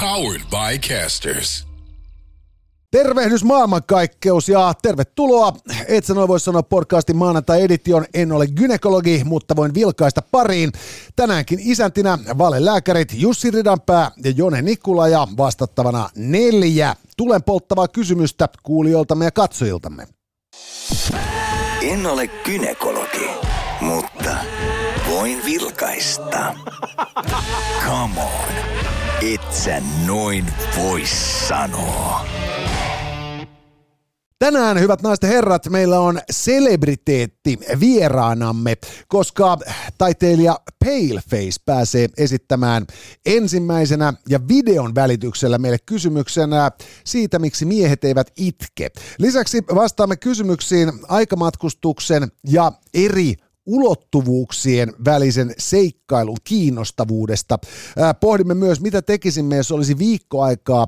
Powered by Casters. Tervehdys maailmankaikkeus ja tervetuloa. Et sä noin voi sanoa podcastin maanantai-edition. En ole gynekologi, mutta voin vilkaista pariin. Tänäänkin isäntinä valelääkärit Jussi Ridanpää ja Jone Nikula ja vastattavana neljä tulen polttavaa kysymystä kuulijoiltamme ja katsojiltamme. En ole gynekologi, mutta voin vilkaista. Come on, et sä noin voi sanoa. Tänään, hyvät naiset ja herrat, meillä on celebriteetti vieraanamme, koska taiteilija Paleface pääsee esittämään ensimmäisenä ja videon välityksellä meille kysymyksenä siitä, miksi miehet eivät itke. Lisäksi vastaamme kysymyksiin aikamatkustuksen ja eri ulottuvuuksien välisen seikkailun kiinnostavuudesta. Pohdimme myös, mitä tekisimme, jos olisi viikkoaikaa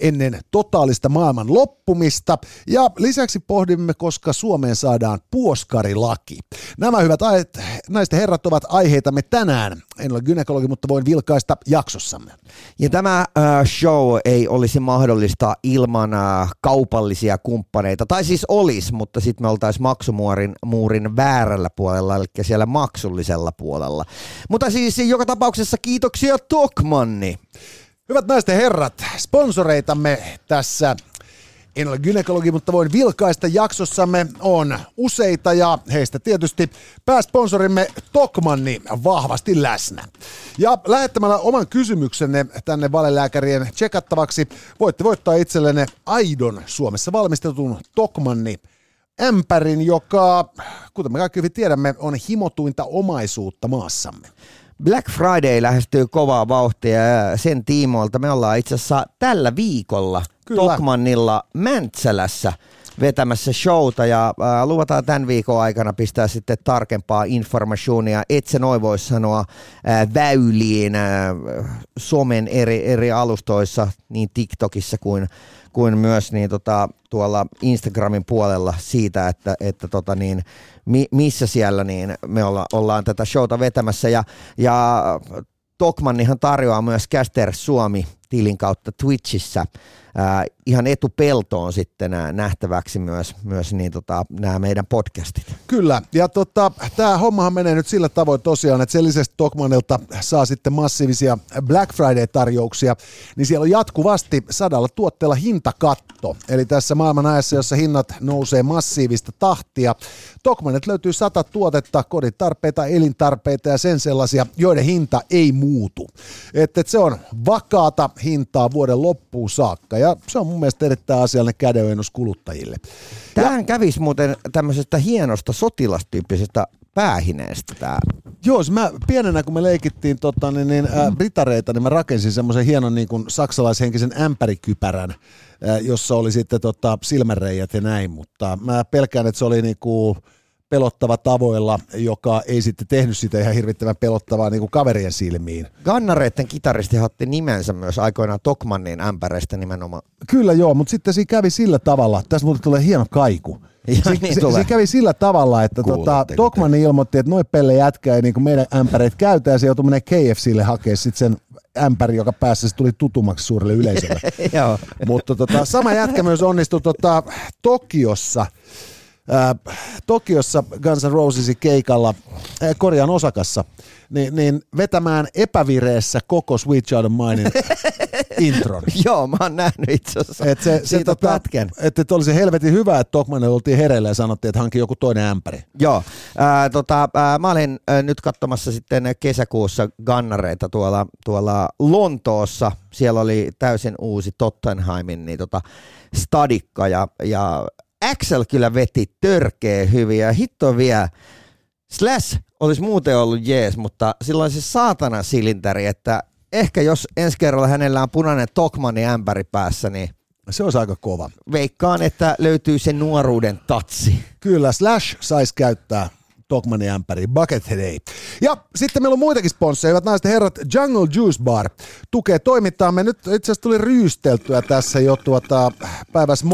ennen totaalista maailman loppumista. Ja lisäksi pohdimme, koska Suomeen saadaan puoskarilaki. Nämä hyvät aiheet, näistä herrat ovat aiheitamme tänään. En ole gynekologi, mutta voin vilkaista jaksossamme. Ja tämä äh, show ei olisi mahdollista ilman äh, kaupallisia kumppaneita. Tai siis olisi, mutta sitten me oltaisiin maksumuurin muurin väärällä puolella, eli siellä maksullisella puolella. Mutta siis joka tapauksessa kiitoksia Tokmanni. Hyvät naiset ja herrat, sponsoreitamme tässä en ole gynekologi, mutta voin vilkaista jaksossamme on useita ja heistä tietysti pääsponsorimme Tokmanni vahvasti läsnä. Ja lähettämällä oman kysymyksenne tänne valelääkärien tsekattavaksi voitte voittaa itsellenne aidon Suomessa valmistetun Tokmanni ämpärin, joka, kuten me kaikki hyvin tiedämme, on himotuinta omaisuutta maassamme. Black Friday lähestyy kovaa vauhtia ja sen tiimoilta me ollaan itse asiassa tällä viikolla Kyllä. Tokmannilla Mäntsälässä vetämässä showta ja äh, luvataan tämän viikon aikana pistää sitten tarkempaa informationia, et se noin voi sanoa, äh, väyliin äh, somen eri, eri alustoissa, niin TikTokissa kuin kuin myös niin tota, tuolla Instagramin puolella siitä, että, että tota niin, mi, missä siellä niin me olla, ollaan tätä showta vetämässä. Ja, ja Tokmannihan tarjoaa myös Caster Suomi tilin kautta Twitchissä ihan etupeltoon sitten äh, nähtäväksi myös, myös niin tota, nämä meidän podcastit. Kyllä, ja tota, tämä hommahan menee nyt sillä tavoin tosiaan, että sen lisäksi Tokmanilta saa sitten massiivisia Black Friday-tarjouksia, niin siellä on jatkuvasti sadalla tuotteella hintakatto. Eli tässä maailman ajassa, jossa hinnat nousee massiivista tahtia, Tokmanit löytyy sata tuotetta, koditarpeita, elintarpeita ja sen sellaisia, joiden hinta ei muutu. Että et se on vakaata hintaa vuoden loppuun saakka, ja se on mun mielestä erittäin asiallinen kädenojennus kuluttajille. Tähän kävisi muuten tämmöisestä hienosta sotilastyyppisestä päähineestä tämä. Joo, mä pienenä kun me leikittiin tota, niin, niin, ää, britareita, niin mä rakensin semmoisen hienon niin kuin, saksalaishenkisen ämpärikypärän, ää, jossa oli sitten tota, silmänreijät ja näin, mutta mä pelkään, että se oli niin kuin, pelottava tavoilla, joka ei sitten tehnyt sitä ihan hirvittävän pelottavaa niin kuin kaverien silmiin. Gannareiden kitaristi otti nimensä myös aikoinaan Tokmannin ämpäreistä nimenomaan. Kyllä joo, mutta sitten siinä kävi sillä tavalla, tässä muuten tulee hieno kaiku. Ja se, niin se, tulee. se, kävi sillä tavalla, että tota, Tokman ilmoitti, että noin pelle jätkä ei niin meidän ämpäreet käytä, ja se joutui menemään KFClle hakea sitten sen ämpäri, joka päässä se tuli tutummaksi suurelle yleisölle. Mutta tota, sama jätkä myös onnistui tota, Tokiossa Äh, Tokiossa Guns N' Rosesin keikalla, äh, Korjaan Osakassa, niin, niin vetämään epävireessä koko Sweet Child of Minein intron. Joo, mä oon nähnyt itse asiassa et se, se, tota, pätkän. Että et oli se helvetin hyvä, että Tokmanille oltiin hereillä ja sanottiin, että hanki joku toinen ämpäri. Joo, ää, tota, ää, mä olin ää, nyt katsomassa sitten kesäkuussa gannareita tuolla, tuolla Lontoossa. Siellä oli täysin uusi Tottenheimin niin tota, stadikka ja, ja Axel kyllä veti törkeä hyvin ja hitto vielä. Slash olisi muuten ollut jees, mutta silloin se saatana silintäri, että ehkä jos ensi kerralla hänellä on punainen Tokmanni ämpäri päässä, niin se olisi aika kova. Veikkaan, että löytyy se nuoruuden tatsi. Kyllä, Slash saisi käyttää Tokmanin ämpäri, Buckethead ei. Ja sitten meillä on muitakin sponsoreja, hyvät naiset herrat, Jungle Juice Bar tukee toimintaamme. Nyt itse asiassa tuli ryysteltyä tässä jo tuota päiväs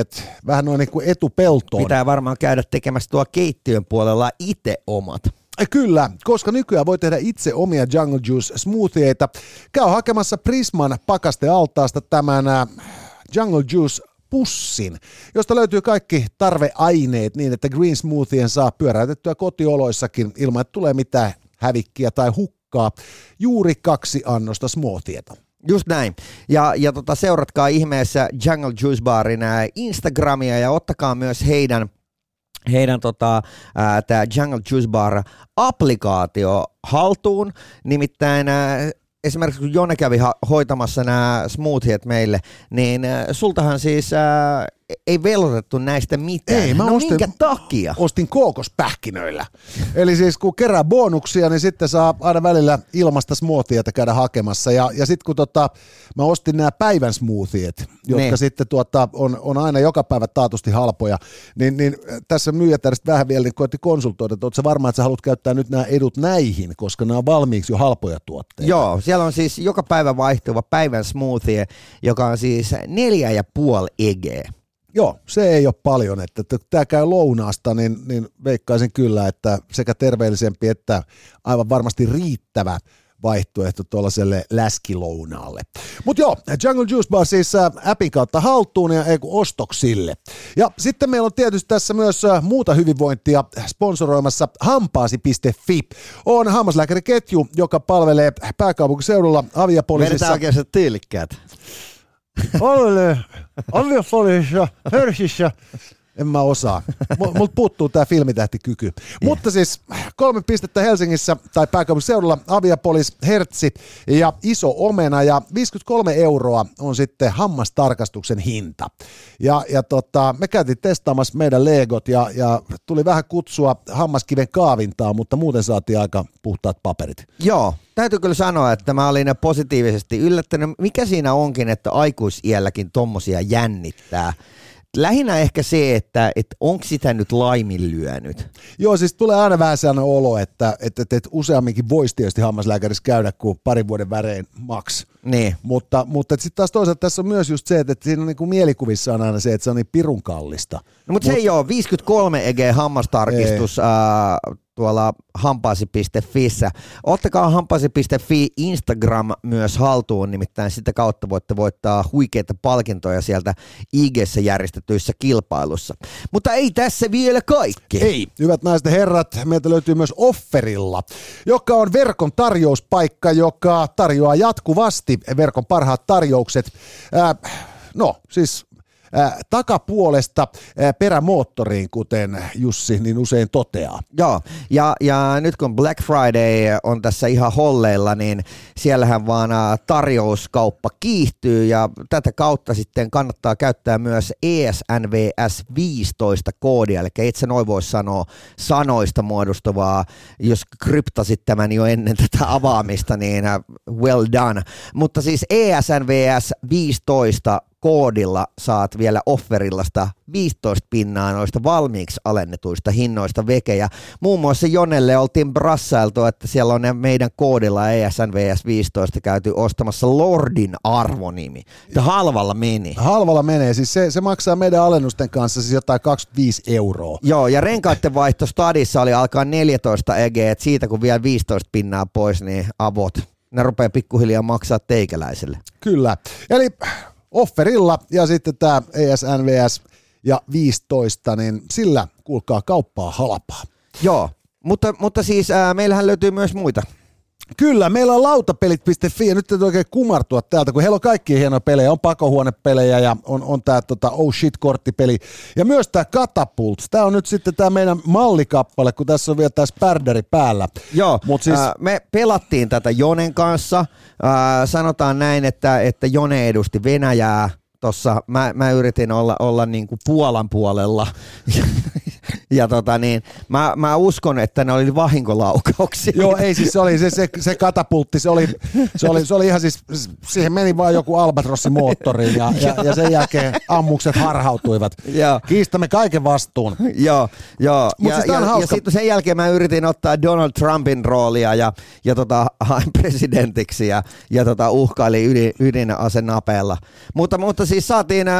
että vähän noin niin kuin etupeltoon. Pitää varmaan käydä tekemässä tuo keittiön puolella itse omat. Kyllä, koska nykyään voi tehdä itse omia Jungle Juice smoothieita. Käy hakemassa Prisman pakastealtaasta tämän äh, Jungle Juice pussin, josta löytyy kaikki tarveaineet niin, että green smoothien saa pyöräytettyä kotioloissakin ilman, että tulee mitään hävikkiä tai hukkaa. Juuri kaksi annosta smoothieta. Just näin. Ja, ja tota, seuratkaa ihmeessä Jungle Juice Barin Instagramia ja ottakaa myös heidän heidän tota, tämä Jungle Juice Bar applikaatio haltuun, nimittäin ää, esimerkiksi kun Jone kävi hoitamassa nämä smoothiet meille, niin ää, sultahan siis ää, ei velotettu näistä mitään. Ei, mä no ostin, minkä takia? Ostin kookospähkinöillä. Eli siis kun kerää bonuksia, niin sitten saa aina välillä ilmasta smoothieta käydä hakemassa. Ja, ja sitten kun tota, mä ostin nämä päivän smoothiet, jotka Niin. sitten tuota, on, on aina joka päivä taatusti halpoja, niin, niin tässä myyjätäristä vähän vielä niin koitti konsultoida, että ootko varma, että sä haluat käyttää nyt nämä edut näihin, koska nämä on valmiiksi jo halpoja tuotteita. Joo, siellä on siis joka päivä vaihtuva päivän smoothie, joka on siis neljä ja puoli egeä. Joo, se ei ole paljon, että että tämä käy lounaasta, niin, niin veikkaisin kyllä, että sekä terveellisempi että aivan varmasti riittävä vaihtoehto tuollaiselle läskilounaalle. Mutta joo, Jungle Juice Bar siis äh, appin kautta haltuun ja ei ostoksille. Ja sitten meillä on tietysti tässä myös äh, muuta hyvinvointia sponsoroimassa hampaasi.fi. On hammaslääkäriketju, joka palvelee pääkaupunkiseudulla Vedetään aviapoliisissa. oikein se Palvelee aviopoliisissa, hörsissä. En mä osaa. Multa puuttuu tää filmitähtikyky. Mutta siis kolme pistettä Helsingissä tai pääkaupunkiseudulla Aviapolis, Hertsi ja Iso Omena ja 53 euroa on sitten hammastarkastuksen hinta. Ja, ja tota, me käytiin testaamassa meidän legot ja, ja tuli vähän kutsua hammaskiven kaavintaa, mutta muuten saatiin aika puhtaat paperit. Joo, täytyy kyllä sanoa, että mä olin positiivisesti yllättänyt. Mikä siinä onkin, että aikuisiälläkin tommosia jännittää? Lähinnä ehkä se, että, että onko sitä nyt laiminlyönyt. Joo, siis tulee aina vähän sellainen olo, että, että, että, että useamminkin voisi tietysti hammaslääkärissä käydä kuin parin vuoden värein maks. Niin. Mutta, mutta sitten taas toisaalta tässä on myös just se, että, että siinä on niin kuin mielikuvissa on aina se, että se on niin pirun kallista. No, mutta se ei ole 53 EG hammastarkistus ää, tuolla hampaasi.fissä. Ottakaa hampaasi.fi Instagram myös haltuun, nimittäin sitä kautta voitte voittaa huikeita palkintoja sieltä ig järjestetyissä kilpailussa. Mutta ei tässä vielä kaikki. Ei, hyvät naiset ja herrat, meiltä löytyy myös Offerilla, joka on verkon tarjouspaikka, joka tarjoaa jatkuvasti verkon parhaat tarjoukset. Äh, no, siis takapuolesta äh, perämoottoriin, kuten Jussi niin usein toteaa. Joo, ja, ja nyt kun Black Friday on tässä ihan holleilla, niin siellähän vaan ä, tarjouskauppa kiihtyy ja tätä kautta sitten kannattaa käyttää myös ESNVS 15 koodia, eli et sä noin voi sanoa sanoista muodostuvaa, jos kryptasit tämän jo ennen tätä avaamista, niin well done. Mutta siis ESNVS 15 koodilla saat vielä offerillasta 15 pinnaa noista valmiiksi alennetuista hinnoista vekejä. Muun muassa Jonelle oltiin brassailtu, että siellä on meidän koodilla E ESNVS 15 käyty ostamassa Lordin arvonimi. Että halvalla meni. Halvalla menee, siis se, se maksaa meidän alennusten kanssa siis jotain 25 euroa. Joo, ja renkaiden vaihto stadissa oli alkaa 14 EG, että siitä kun vielä 15 pinnaa pois, niin avot. Ne rupeaa pikkuhiljaa maksaa teikäläiselle. Kyllä. Eli offerilla ja sitten tämä ESNVS ja 15, niin sillä kuulkaa kauppaa halpaa. Joo, mutta, mutta siis ää, meillähän löytyy myös muita. Kyllä, meillä on lautapelit.fi ja nyt täytyy oikein kumartua täältä, kun heillä on kaikki hienoja pelejä. On pakohuonepelejä ja on, on tämä tota, oh shit-korttipeli. Ja myös tämä Catapult. Tämä on nyt sitten tämä meidän mallikappale, kun tässä on vielä tämä spärderi päällä. Joo, Mut siis, ää, me pelattiin tätä Jonen kanssa. Ää, sanotaan näin, että, että Jone edusti Venäjää. Tossa mä, mä yritin olla, olla niin kuin Puolan puolella. ja tota niin, mä, mä uskon, että ne oli vahinkolaukauksia. Joo, ei siis se oli se, se, se katapultti, se oli, se, oli, se oli ihan siis, siihen meni vaan joku Albatrossi moottoriin ja, ja, ja sen jälkeen ammukset harhautuivat. Joo. Kiistämme kaiken vastuun. Joo, joo. Mut ja, siis ja, ja sitten sen jälkeen mä yritin ottaa Donald Trumpin roolia ja, ja tota, hain presidentiksi ja, ja tota, uhkaili ydin, ydinasenapeella. Mutta, mutta siis saatiin äh,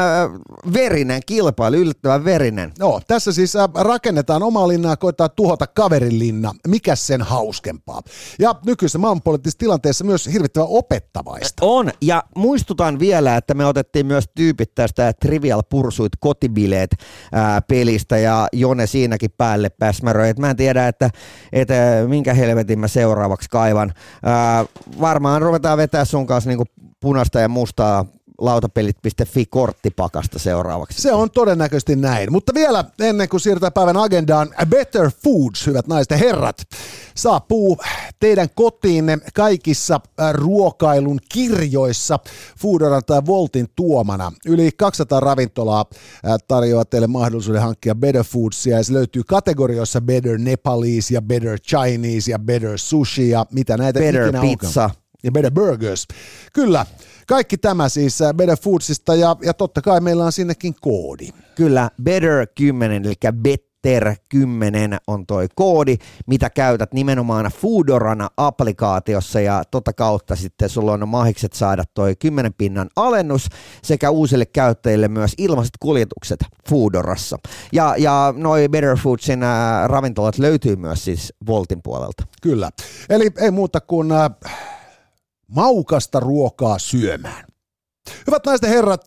verinen kilpailu, yllättävän verinen. Joo, tässä siis äh, rakennetaan omaa linnaa, koetaan tuhota kaverin linna. Mikä sen hauskempaa? Ja nykyisessä maailmanpoliittisessa tilanteessa myös hirvittävän opettavaista. On, ja muistutan vielä, että me otettiin myös tyypit tästä Trivial Pursuit kotibileet ää, pelistä, ja Jone siinäkin päälle päsmäröi. Mä en tiedä, että, että minkä helvetin mä seuraavaksi kaivan. Ää, varmaan ruvetaan vetää sun kanssa niinku punaista ja mustaa lautapelit.fi korttipakasta seuraavaksi. Se on todennäköisesti näin. Mutta vielä ennen kuin siirrytään päivän agendaan, Better Foods, hyvät naiset ja herrat, saapuu teidän kotiinne kaikissa äh, ruokailun kirjoissa Foodoran tai Voltin tuomana. Yli 200 ravintolaa äh, tarjoaa teille mahdollisuuden hankkia Better Foodsia ja se löytyy kategorioissa Better Nepalese ja Better Chinese ja Better Sushi ja mitä näitä Better ikinä Pizza. Onkaan. Ja Better Burgers. Kyllä, kaikki tämä siis äh, Better Foodsista ja, ja totta kai meillä on sinnekin koodi. Kyllä, Better 10, eli Better 10 on toi koodi, mitä käytät nimenomaan Foodorana applikaatiossa ja tota kautta sitten sulla on mahikset saada toi 10 pinnan alennus sekä uusille käyttäjille myös ilmaiset kuljetukset Foodorassa. Ja, ja noi Better Foodsin äh, ravintolat löytyy myös siis Voltin puolelta. Kyllä. Eli ei muuta kuin äh, maukasta ruokaa syömään. Hyvät naiset ja herrat,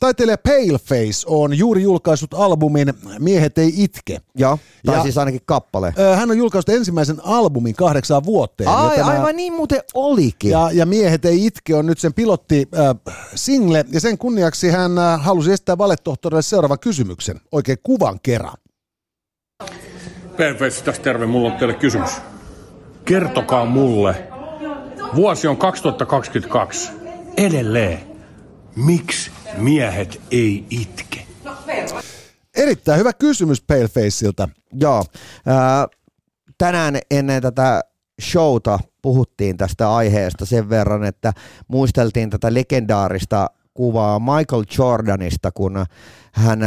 taiteilija Paleface on juuri julkaissut albumin Miehet ei itke. Joo, tai Ja- siis ainakin kappale. Hän on julkaissut ensimmäisen albumin kahdeksaan vuoteen. ja Ai, tämä- aivan niin muuten olikin. Ja, ja Miehet ei itke on nyt sen pilotti äh, single, ja sen kunniaksi hän äh, halusi estää valetohtorille seuraavan kysymyksen, oikein kuvan kerran. Perface, tässä terve. Mulla on teille kysymys. Kertokaa mulle, vuosi on 2022. Edelleen, miksi miehet ei itke? Erittäin hyvä kysymys Palefaceilta. Joo. Ää, tänään ennen tätä showta puhuttiin tästä aiheesta sen verran, että muisteltiin tätä legendaarista kuvaa Michael Jordanista, kun hän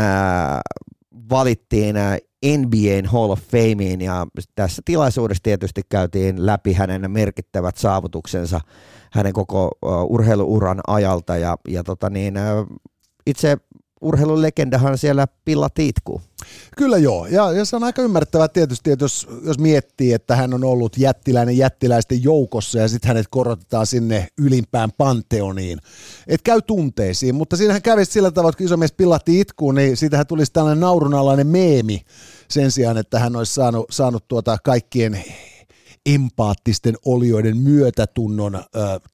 valittiin NBAn Hall of Fameen ja tässä tilaisuudessa tietysti käytiin läpi hänen merkittävät saavutuksensa hänen koko urheiluuran ajalta ja, ja tota niin, itse urheilulegendahan siellä pilla tiitkuu. Kyllä joo, ja, ja se on aika ymmärrettävää tietysti, että jos, jos miettii, että hän on ollut jättiläinen jättiläisten joukossa ja sitten hänet korotetaan sinne ylimpään panteoniin, että käy tunteisiin, mutta siinähän kävi sillä tavalla, että kun iso mies pillahti itkuun, niin siitähän tulisi tällainen naurunalainen meemi sen sijaan, että hän olisi saanut, saanut tuota kaikkien empaattisten olioiden myötätunnon ö,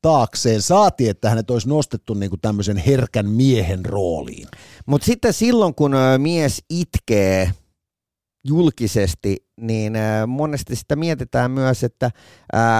taakseen. Saati, että hänet olisi nostettu niin kuin tämmöisen herkän miehen rooliin. Mutta sitten silloin, kun mies itkee julkisesti, niin ö, monesti sitä mietitään myös, että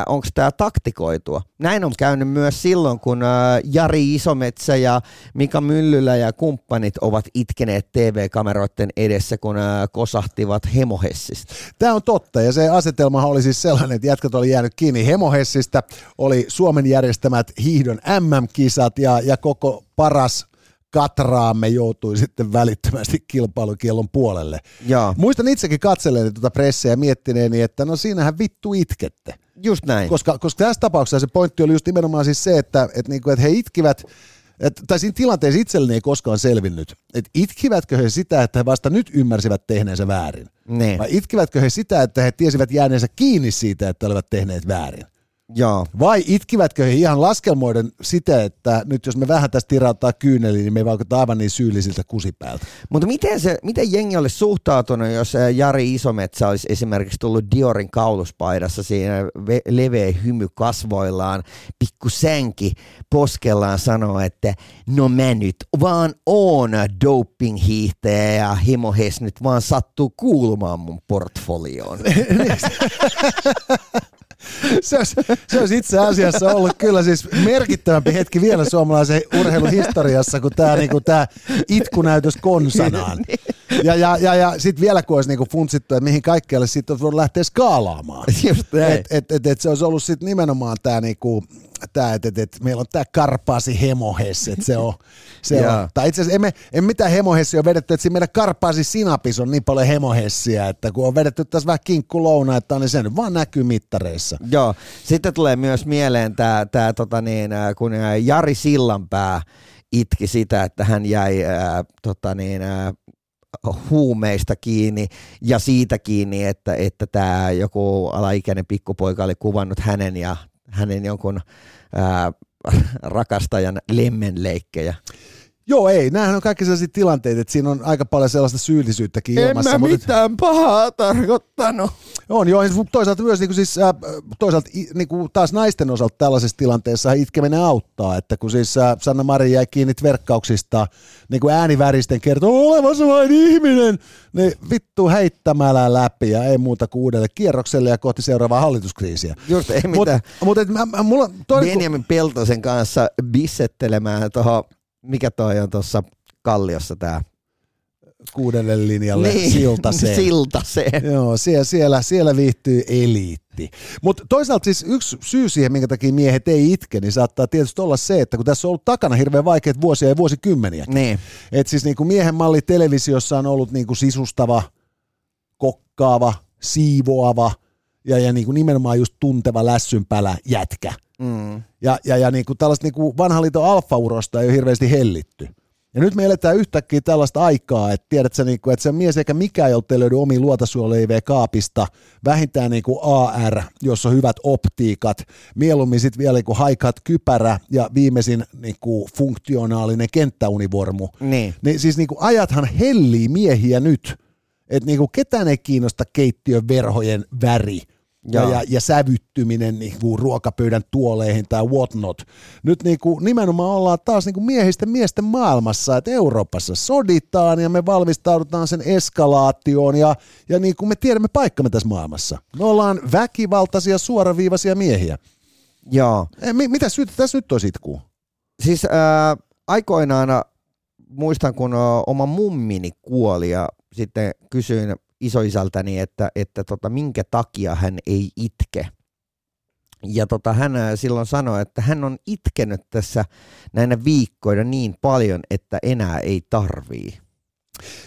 onko tämä taktikoitua. Näin on käynyt myös silloin, kun ö, Jari Isometsä ja Mika Myllylä ja kumppanit ovat itkeneet TV-kameroiden edessä, kun kosahtivat hemohessista. Tämä on totta, ja se asetelma oli siis sellainen, että jätkät oli jäänyt kiinni Hemohessistä, oli Suomen järjestämät hiihdon MM-kisat, ja, ja koko paras katraamme joutui sitten välittömästi kilpailukiellon puolelle. Joo, Muistan itsekin katselleeni tuota pressiä ja miettineeni, että no siinähän vittu itkette. just näin. Koska, koska tässä tapauksessa se pointti oli just nimenomaan siis se, että, että, niinku, että he itkivät, et, tai siinä tilanteessa itselleni ei koskaan selvinnyt, että itkivätkö he sitä, että he vasta nyt ymmärsivät tehneensä väärin? Niin. Vai itkivätkö he sitä, että he tiesivät jääneensä kiinni siitä, että olivat tehneet väärin? Joo. Vai itkivätkö he ihan laskelmoiden sitä, että nyt jos me vähän tästä tirauttaa kyyneliin, niin me vaikuttaa aivan niin syyllisiltä kusipäältä? Mutta miten, se, miten jengi olisi suhtautunut, jos ä, Jari Isometsä olisi esimerkiksi tullut Diorin kauluspaidassa siinä ve- leveä hymy kasvoillaan, pikku sänki poskellaan sanoo, että no mä nyt vaan oon doping-hiihtäjä ja himohes nyt vaan sattuu kuulumaan mun portfolioon. Se olisi, se olisi itse asiassa ollut kyllä siis merkittävämpi hetki vielä suomalaisen urheilun historiassa kuin tämä, niin kuin tämä itkunäytös konsanaan. Ja, ja, ja, ja sitten vielä kun olisi niin kuin funtsittu, että mihin kaikkialle sitten olisi voinut lähteä skaalaamaan. Just näin. Et, et, et, et se olisi ollut sitten nimenomaan tämä niinku, tää, että et, et meillä on tämä karpaasi hemohes, että se on, se on. Tai itse asiassa emme, emme mitään hemohessia on vedetty, että siinä meidän karpaasi sinapis on niin paljon hemohessia, että kun on vedetty tässä vähän kinkkulouna, niin se nyt vaan näkyy mittareissa. Joo, sitten tulee myös mieleen tämä, tää, tota niin, kun Jari Sillanpää itki sitä, että hän jäi ää, tota niin, ää, huumeista kiinni ja siitä kiinni, että, että tämä joku alaikäinen pikkupoika oli kuvannut hänen ja hänen jonkun ää, rakastajan lemmenleikkejä. Joo, ei. Nämähän on kaikki sellaisia tilanteita, että siinä on aika paljon sellaista syyllisyyttäkin ilmassa. En mä mitään pahaa tarkoittanut. On joo, toisaalta myös niin kuin siis, äh, toisaalta niin kuin taas naisten osalta tällaisessa tilanteessa itkeminen auttaa, että kun siis äh, Sanna Mari jäi kiinni verkkauksista niin kuin ääniväristen kertoo olevansa vain ihminen, niin vittu heittämällä läpi ja ei muuta kuin uudelle kierrokselle ja kohti seuraavaa hallituskriisiä. Just ei mitään. Mut, mut mä, mä, mulla, toi, Benjamin Peltosen kanssa bissettelemään tuohon mikä toi on tuossa Kalliossa tämä kuudelle linjalle niin, Siltaseen. Siltaseen. Joo, siellä, siellä, siellä viihtyy eliitti. Mutta toisaalta siis yksi syy siihen, minkä takia miehet ei itke, niin saattaa tietysti olla se, että kun tässä on ollut takana hirveän vaikeat vuosia ja vuosikymmeniä. Niin. Että siis niinku miehen malli televisiossa on ollut niinku sisustava, kokkaava, siivoava ja, ja niinku nimenomaan just tunteva lässynpälä jätkä – Mm. Ja, ja, ja niin kuin tällaista niin kuin vanhan liiton alfaurosta ei ole hirveästi hellitty. Ja nyt me eletään yhtäkkiä tällaista aikaa, että tiedät sä, niin kuin, että se mies eikä mikään, jolta ei löydy omi luotasuoleiveä kaapista, vähintään niin kuin AR, jossa on hyvät optiikat, mieluummin sitten vielä niin kuin haikat kypärä ja viimeisin niin kuin funktionaalinen kenttäunivormu. Niin. niin siis niin kuin ajathan hellii miehiä nyt, että niin kuin ketään ei kiinnosta keittiön verhojen väri, ja, ja, ja sävyttyminen niin kuin ruokapöydän tuoleihin tai whatnot. Nyt niin kuin, nimenomaan ollaan taas niin kuin miehisten miesten maailmassa, että Euroopassa soditaan ja me valmistaudutaan sen eskalaatioon ja, ja niin kuin me tiedämme paikkamme tässä maailmassa. Me ollaan väkivaltaisia, suoraviivaisia miehiä. Joo. E, mitä syytä tässä nyt on itkuu? Siis ää, aikoinaan muistan, kun oma mummini kuoli ja sitten kysyin isoisältäni, että, että tota, minkä takia hän ei itke. Ja tota, hän silloin sanoi, että hän on itkenyt tässä näinä viikkoina niin paljon, että enää ei tarvii.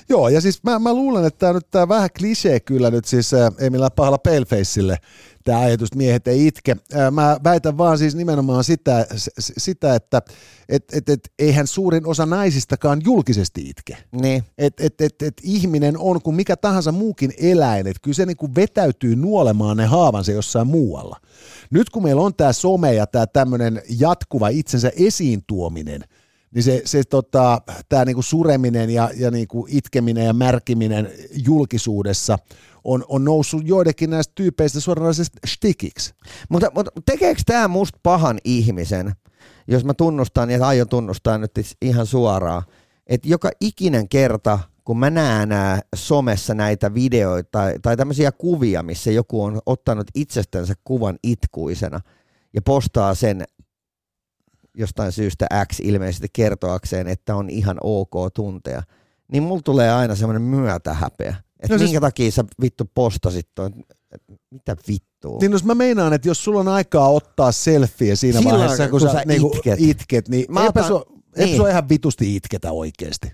Joo, ja siis mä, mä luulen, että tämä nyt tämä vähän klisee kyllä nyt siis äh, ei millään pahalla palefaceille tämä ajatus, että miehet ei itke. Mä väitän vaan siis nimenomaan sitä, sitä että et, et, et, eihän suurin osa naisistakaan julkisesti itke. Niin. Et, et, et, et ihminen on kuin mikä tahansa muukin eläin, että kyllä se niinku vetäytyy nuolemaan ne haavansa jossain muualla. Nyt kun meillä on tämä some ja tämä tämmöinen jatkuva itsensä esiin tuominen, niin se, se tota, tämä niinku sureminen ja, ja niinku itkeminen ja märkiminen julkisuudessa on, on noussut joidenkin näistä tyypeistä suoranaisesti stikiksi. Mutta, mutta tekeekö tämä musta pahan ihmisen, jos mä tunnustan ja aion tunnustaa nyt ihan suoraan, että joka ikinen kerta, kun mä näen somessa näitä videoita tai, tai tämmöisiä kuvia, missä joku on ottanut itsestänsä kuvan itkuisena ja postaa sen jostain syystä X ilmeisesti kertoakseen, että on ihan ok tunteja, niin mulla tulee aina semmoinen myötähäpeä. Että no minkä siis... takia sä vittu postasit toi, mitä vittua? Niin jos mä meinaan, että jos sulla on aikaa ottaa selfie siinä Silloin, vaiheessa, kun, kun sä, sä niinku itket. itket, niin mä eipä, otan, se, niin. ihan vitusti itketä oikeasti.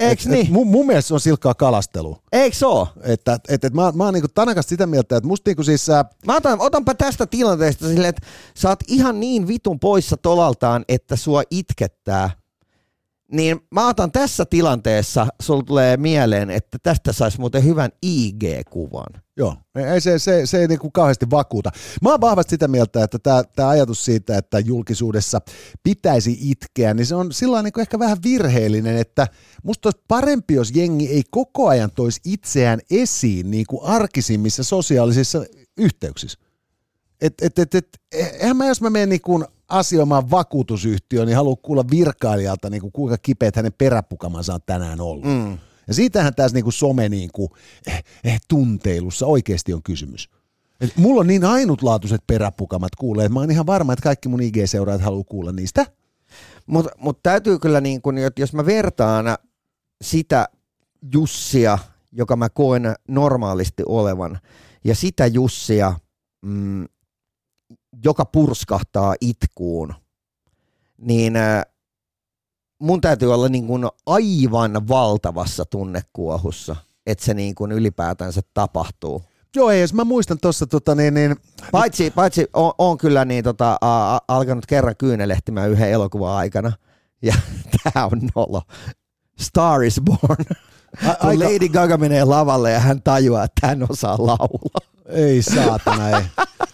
Eiks niin? Et mun, mun mielestä se on silkkaa kalastelu. Eikö se ole? Että, et, et mä, mä oon niinku tanakasti sitä mieltä, että musta niinku siis... Ää... Mä otan, otanpa tästä tilanteesta silleen, että sä oot ihan niin vitun poissa tolaltaan, että sua itkettää. Niin mä otan tässä tilanteessa, sulla tulee mieleen, että tästä saisi muuten hyvän IG-kuvan. Joo, ei se, se, se ei niinku kauheasti vakuuta. Mä oon vahvasti sitä mieltä, että tämä ajatus siitä, että julkisuudessa pitäisi itkeä, niin se on sillä niinku ehkä vähän virheellinen, että musta olisi parempi, jos jengi ei koko ajan toisi itseään esiin niin kuin arkisimmissa sosiaalisissa yhteyksissä. Et, et, et, et, eihän mä, jos mä menen niin asioimaan vakuutusyhtiöön, niin haluan kuulla virkailijalta, niin kuin kuinka kipeät hänen peräpukamansa on tänään ollut. Mm. Ja siitähän tässä niinku some niinku, eh, eh, tunteilussa oikeasti on kysymys. Et mulla on niin ainutlaatuiset peräpukamat kuulee, että mä oon ihan varma, että kaikki mun IG-seuraajat haluaa kuulla niistä. Mutta mut täytyy kyllä, niin kun, jos mä vertaan sitä Jussia, joka mä koen normaalisti olevan, ja sitä Jussia, mm, joka purskahtaa itkuun, niin äh, mun täytyy olla niin kuin aivan valtavassa tunnekuohussa, että se niin kuin ylipäätänsä tapahtuu. Joo, ei, jos mä muistan tuossa tota niin, niin... Paitsi, paitsi on, on kyllä niin tota, a, a, alkanut kerran kyynelehtimään yhden elokuvan aikana, ja tää on nolo. Star is Born. A- Kun aika- Lady Gaga menee lavalle ja hän tajuaa, että hän osaa laulaa. Ei saatana, ei.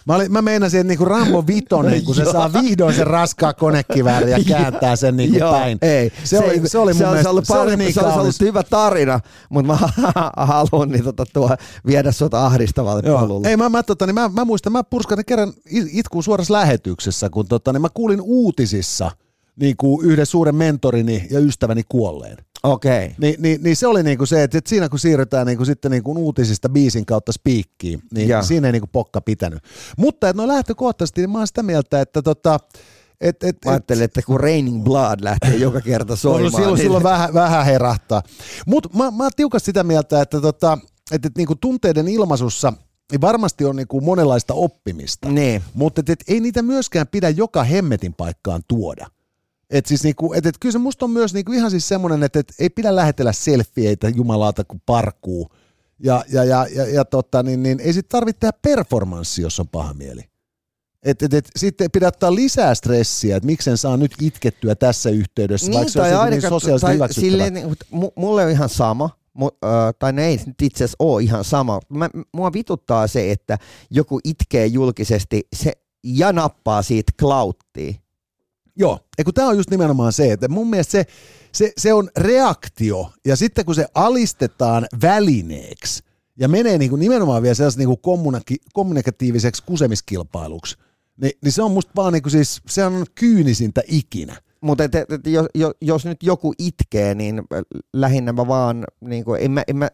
Mä, olin, mä meinasin, että niinku Rambo Vitonen, kun se saa vihdoin sen raskaa konekiväärin ja kääntää sen niinku Joo, päin. Ei. Se, oli, se oli mun se mielestä, ollut, se oli niin se olisi ollut hyvä tarina, mutta mä haluan niin, tota, tuo, viedä sut ahdistavalle Joo. polulle. Ei, mä, mä, tota, niin mä, mä muistan, mä purskasin kerran it- itkuun suorassa lähetyksessä, kun tota, niin mä kuulin uutisissa niin kuin yhden suuren mentorini ja ystäväni kuolleen. Okei. Okay. Ni, niin, niin se oli niinku se, että, siinä kun siirrytään niinku sitten niinku uutisista biisin kautta spiikkiin, niin Joo. siinä ei niinku pokka pitänyt. Mutta että no lähtökohtaisesti, niin mä oon sitä mieltä, että tota, et, et, Mä ajattelin, että kun Raining Blood lähtee joka kerta soimaan. No, silloin, niin... silloin vähän, vähän herahtaa. Mutta mä, mä oon tiukasti sitä mieltä, että, tota, että, että niinku tunteiden ilmaisussa niin varmasti on niinku monenlaista oppimista. Niin. Mutta et, et, ei niitä myöskään pidä joka hemmetin paikkaan tuoda. Et siis niinku, et, et kyllä se musta on myös niinku ihan siis semmoinen, että et ei pidä lähetellä selfieitä jumalauta kuin parkuu. Ja, ja, ja, ja, ja tota, niin, niin, ei sit tarvitse tehdä performanssi, jos on paha mieli. Et, et, et, sitten pidä ottaa lisää stressiä, että miksen saa nyt itkettyä tässä yhteydessä, vaikka se on niin sosiaalisesti tai silleen, niin, mu- mulle on ihan sama, mu, äh, tai ne ei nyt itse asiassa ole ihan sama. Mä, mua vituttaa se, että joku itkee julkisesti se, ja nappaa siitä klauttia. Joo, kun tämä on just nimenomaan se, että mun mielestä se, se, se on reaktio, ja sitten kun se alistetaan välineeksi, ja menee niin kuin nimenomaan vielä sellaisen niin kuin kommuniki- kommunikatiiviseksi kusemiskilpailuksi, niin, niin se on musta vaan niin kuin siis, se on kyynisintä ikinä. Mutta et, et, jos, jos, nyt joku itkee, niin lähinnä mä vaan, niin kuin, en mä, en mä,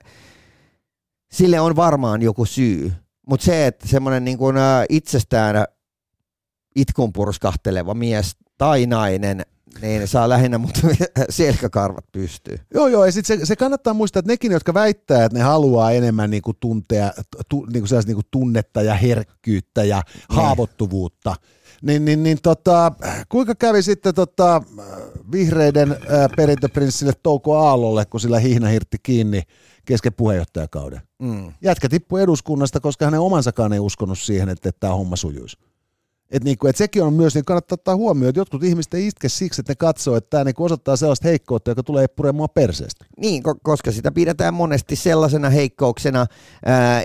sille on varmaan joku syy. Mutta se, että semmoinen niin kuin, ä, itsestään itkun purskahteleva mies tai nainen, niin saa lähinnä mut selkäkarvat pystyy. Joo, joo, ja sit se, se kannattaa muistaa, että nekin, jotka väittää, että ne haluaa enemmän niinku tuntea, tu, niinku niinku tunnetta ja herkkyyttä ja haavoittuvuutta, niin, niin, niin tota, kuinka kävi sitten tota, vihreiden ää, perintöprinssille Touko Aallolle, kun sillä hihna hirtti kiinni kesken puheenjohtajakauden? Mm. Jätkä tippui eduskunnasta, koska hänen omansakaan ei uskonut siihen, että, että tämä homma sujuisi. Et niinku, et sekin on myös, niin kannattaa ottaa huomioon, että jotkut ihmiset ei itke siksi, että ne katsoo, että tämä niinku osoittaa sellaista heikkoutta, joka tulee puremaan perseestä. Niin, ko- koska sitä pidetään monesti sellaisena heikkouksena,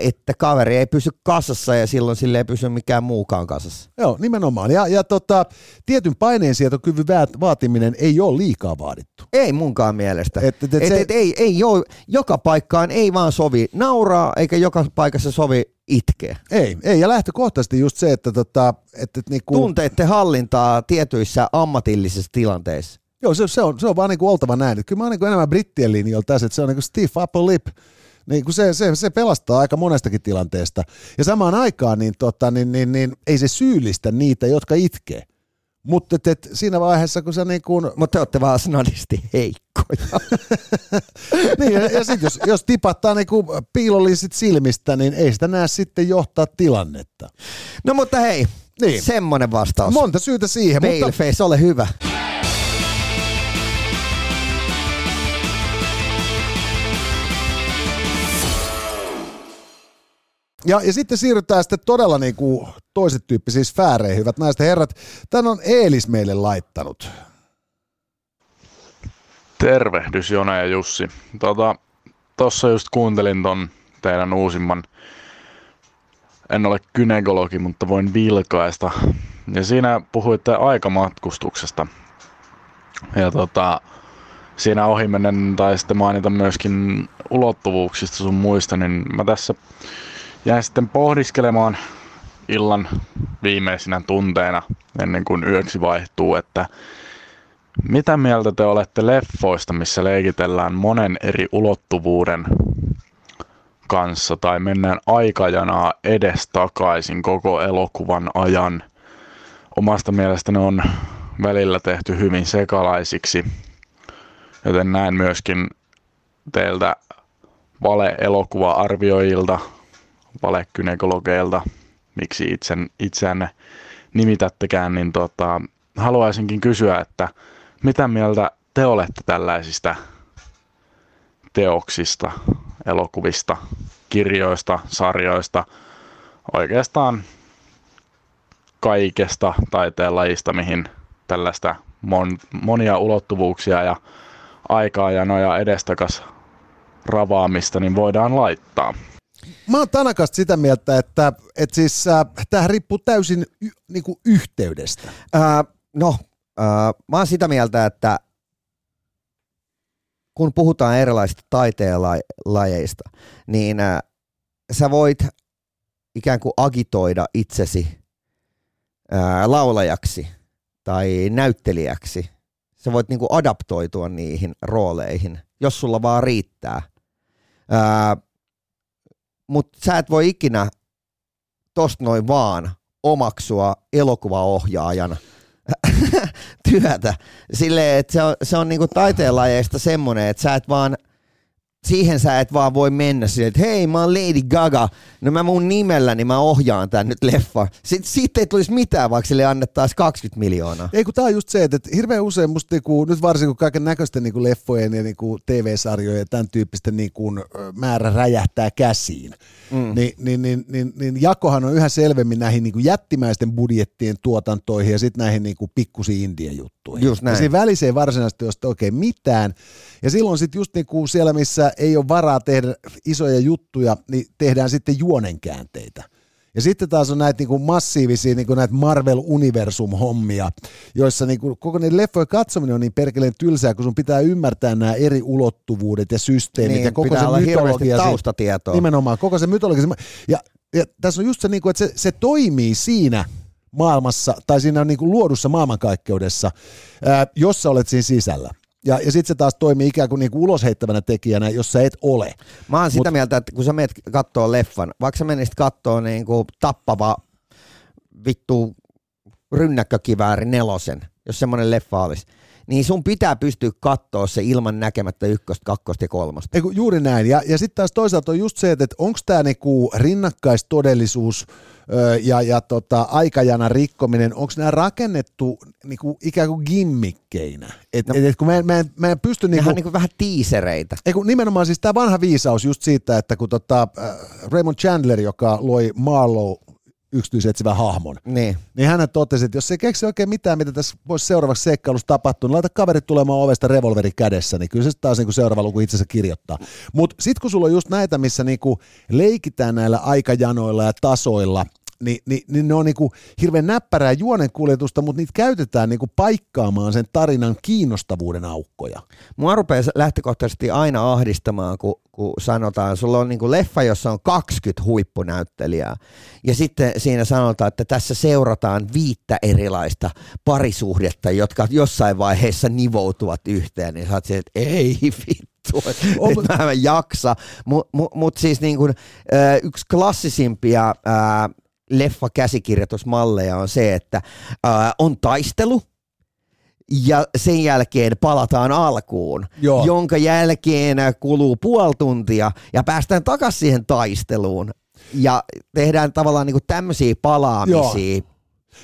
että kaveri ei pysy kasassa ja silloin sille ei pysy mikään muukaan kasassa. Joo, nimenomaan. Ja, ja tota, tietyn paineensietokyvyn vaatiminen ei ole liikaa vaadittu. Ei munkaan mielestä. Et- et- et et, se- et, ei, ei joo, joka paikkaan ei vaan sovi nauraa, eikä joka paikassa sovi itkeä. Ei, ei. Ja lähtökohtaisesti just se, että tota, että, että niinku, Tunteiden hallintaa tietyissä ammatillisissa tilanteissa. joo, se, se, on, se on vaan niinku oltava näin. Et kyllä mä oon niinku enemmän brittien linjoilla tässä, että se on niinku stiff upper lip. Niin kun se, se, se, pelastaa aika monestakin tilanteesta. Ja samaan aikaan niin, tota, niin, niin, niin, ei se syyllistä niitä, jotka itkee. Mutta siinä vaiheessa, kun sä niin kun, Mutta te olette vaan snadisti heikkoja. niin, ja, ja sit jos, jos tipattaa niin piilollisit silmistä, niin ei sitä näe sitten johtaa tilannetta. no mutta hei, Niin. semmonen vastaus. Monta syytä siihen, mutta Paleface, ole hyvä. Ja, ja sitten siirrytään sitten todella niin kuin toiset tyyppisiin sfääreihin, hyvät naiset ja herrat. Tän on Eelis meille laittanut. Tervehdys Jone ja Jussi. Tota, tossa just kuuntelin ton teidän uusimman, en ole kynekologi, mutta voin vilkaista. Ja siinä puhuitte aikamatkustuksesta. Ja tota, siinä ohimennen tai sitten mainita myöskin ulottuvuuksista sun muista, niin mä tässä jäin sitten pohdiskelemaan illan viimeisinä tunteina ennen kuin yöksi vaihtuu, että mitä mieltä te olette leffoista, missä leikitellään monen eri ulottuvuuden kanssa tai mennään aikajanaa edestakaisin koko elokuvan ajan? Omasta mielestäni on välillä tehty hyvin sekalaisiksi, joten näen myöskin teiltä vale-elokuva-arvioijilta, valekynekologeilta, miksi itsen, itseänne nimitättekään, niin tota, haluaisinkin kysyä, että mitä mieltä te olette tällaisista teoksista, elokuvista, kirjoista, sarjoista, oikeastaan kaikesta taiteen lajista, mihin tällaista mon, monia ulottuvuuksia ja aikaa ja noja edestakas ravaamista, niin voidaan laittaa. Mä oon tanakasti sitä mieltä, että, että siis äh, tämähän riippuu täysin y, niin kuin yhteydestä. Ää, no, mä oon sitä mieltä, että kun puhutaan erilaisista taiteenlajeista, niin sä voit ikään kuin agitoida itsesi laulajaksi tai näyttelijäksi. Sä voit niinku adaptoitua niihin rooleihin, jos sulla vaan riittää. Mutta sä et voi ikinä tosta noin vaan omaksua elokuvaohjaajan työtä. Silleen, että se on, se on niinku taiteenlajeista semmoinen, että sä et vaan – siihen sä et vaan voi mennä siihen, että hei mä oon Lady Gaga, no mä mun nimelläni mä ohjaan tän nyt leffa. Sitten sit ei tulisi mitään, vaikka sille annettaisiin 20 miljoonaa. Ei kun tää on just se, että hirveän usein musta niinku, nyt varsinkin kun kaiken näköisten niinku leffojen ja niinku TV-sarjojen ja tämän tyyppisten niinku määrä räjähtää käsiin, mm. niin, niin, niin, niin, niin, jakohan on yhä selvemmin näihin niinku jättimäisten budjettien tuotantoihin ja sitten näihin niinku pikkusiin indien juttuihin. Just näin. Ja siinä välissä ei varsinaisesti ole oikein mitään. Ja silloin sitten just niinku siellä, missä ei ole varaa tehdä isoja juttuja, niin tehdään sitten juonenkäänteitä. Ja sitten taas on näitä niinku massiivisia niinku näitä Marvel Universum-hommia, joissa niinku koko ne leffojen katsominen on niin perkeleen tylsää, kun sun pitää ymmärtää nämä eri ulottuvuudet ja systeemit Niin, ja koko pitää se mytologia. taustatietoa. Nimenomaan, koko se mytologia. Ja, ja tässä on just se, niinku, että se, se toimii siinä maailmassa, tai siinä on niinku luodussa maailmankaikkeudessa, ää, jos sä olet siinä sisällä. Ja, ja sitten se taas toimii ikään kuin niinku ulos heittävänä tekijänä, jos sä et ole. Mä oon sitä Mut- mieltä, että kun sä menet kattoo leffan, vaikka sä menisit kattoo niinku tappava vittu rynnäkkökivääri nelosen, jos semmoinen leffa olisi, niin sun pitää pystyä kattoo se ilman näkemättä ykköstä, kakkosta ja kolmosta. Eiku, juuri näin. Ja, ja sitten taas toisaalta on just se, että onko tämä niinku rinnakkaistodellisuus ö, ja, ja tota, aikajanan rikkominen, onko nämä rakennettu niinku, ikään kuin gimmikkeinä? Et, no, et, et, kun mä, en- mä, en, mä en pysty... Niinku, on niinku vähän tiisereitä. ei kun nimenomaan siis tämä vanha viisaus just siitä, että kun tota, äh, Raymond Chandler, joka loi Marlowe yksityisetsivän hahmon, Niin. niin hän totesi, että jos ei keksi oikein mitään, mitä tässä voisi seuraavaksi seikkailussa tapahtua, niin laita kaverit tulemaan ovesta revolveri kädessä, niin kyllä se taas niin kuin seuraava luku itse asiassa kirjoittaa. Mutta sitten kun sulla on just näitä, missä niin kuin leikitään näillä aikajanoilla ja tasoilla, niin, niin, niin ne on niin kuin hirveän näppärää juonenkuljetusta, mutta niitä käytetään niin kuin paikkaamaan sen tarinan kiinnostavuuden aukkoja. Mua rupeaa lähtökohtaisesti aina ahdistamaan, kun, kun sanotaan, sulla on niinku leffa, jossa on 20 huippunäyttelijää, ja sitten siinä sanotaan, että tässä seurataan viittä erilaista parisuhdetta, jotka jossain vaiheessa nivoutuvat yhteen, niin sä oot että ei vittu, On, mä en jaksa. Mutta mut, mut siis niinku, ö, yksi klassisimpia ö, leffa-käsikirjoitusmalleja on se, että ö, on taistelu, ja sen jälkeen palataan alkuun, Joo. jonka jälkeen kuluu puoli tuntia ja päästään takaisin siihen taisteluun ja tehdään tavallaan niinku tämmöisiä palaamisia.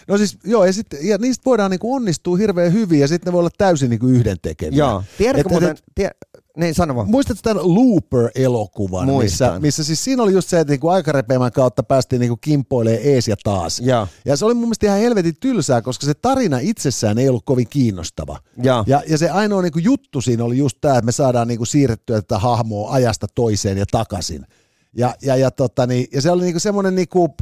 No siis, joo, ja, sit, ja niistä voidaan niinku onnistua hirveän hyvin, ja sitten ne voi olla täysin niinku yhdentekeviä. Joo. Tiedätkö Et- muuten, et- tie, niin sano vaan. Muistatko tämän Looper-elokuvan, missä, Muistan. missä siis siinä oli just se, että niinku aikarepeämän kautta päästiin niinku kimpoilemaan ees ja taas. Joo. Ja se oli mun mielestä ihan helvetin tylsää, koska se tarina itsessään ei ollut kovin kiinnostava. Joo. Ja, ja se ainoa niinku juttu siinä oli just tämä, että me saadaan niinku siirrettyä tätä hahmoa ajasta toiseen ja takaisin. Ja, ja, ja, tota, niin, ja se oli niinku semmoinen, niinku,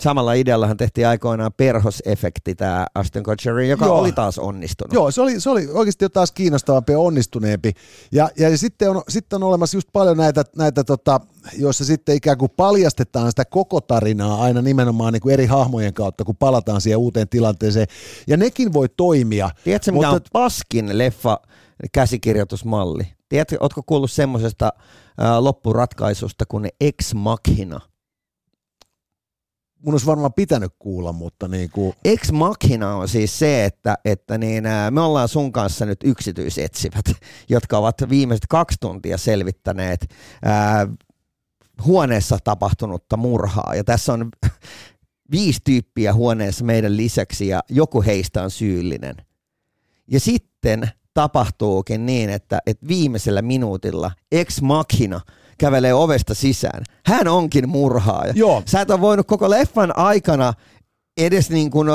Samalla ideallahan tehtiin aikoinaan perhosefekti tämä Aston Kutcherin, joka Joo. oli taas onnistunut. Joo, se oli, se oli oikeasti jo taas kiinnostavampi ja onnistuneempi. Ja, ja, sitten, on, sitten on olemassa just paljon näitä, näitä tota, joissa sitten ikään kuin paljastetaan sitä koko tarinaa aina nimenomaan niin kuin eri hahmojen kautta, kun palataan siihen uuteen tilanteeseen. Ja nekin voi toimia. Tiedätkö, mikä mutta, on paskin leffa käsikirjoitusmalli? Tiedätkö, ootko kuullut semmoisesta ää, loppuratkaisusta kuin Ex Machina? Mun olisi varmaan pitänyt kuulla, mutta niin kuin, Ex Machina on siis se, että, että niin, me ollaan sun kanssa nyt yksityisetsivät, jotka ovat viimeiset kaksi tuntia selvittäneet ää, huoneessa tapahtunutta murhaa. Ja tässä on viisi tyyppiä huoneessa meidän lisäksi ja joku heistä on syyllinen. Ja sitten tapahtuukin niin, että, että viimeisellä minuutilla Ex Machina kävelee ovesta sisään. Hän onkin murhaaja. Joo. Sä et ole voinut koko leffan aikana edes niin kuin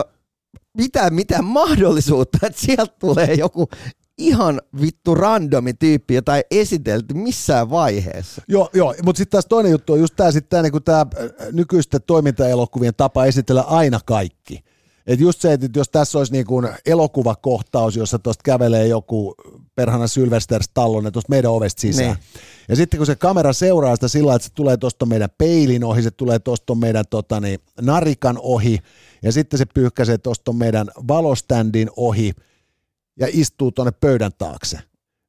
pitää mitään mahdollisuutta, että sieltä tulee joku ihan vittu randomi tyyppi, jota ei esitelty missään vaiheessa. Joo, joo mutta sitten taas toinen juttu on just tämä sitten niinku tää nykyisten toimintaelokuvien tapa esitellä aina kaikki. Et just se, että jos tässä olisi niinku elokuvakohtaus, jossa tuosta kävelee joku perhana Sylvester Stallone tuosta meidän ovesta sisään. Niin. Ja sitten kun se kamera seuraa sitä sillä että se tulee tuosta meidän peilin ohi, se tulee tuosta meidän tota, niin, narikan ohi, ja sitten se pyyhkäisee tuosta meidän valoständin ohi ja istuu tuonne pöydän taakse.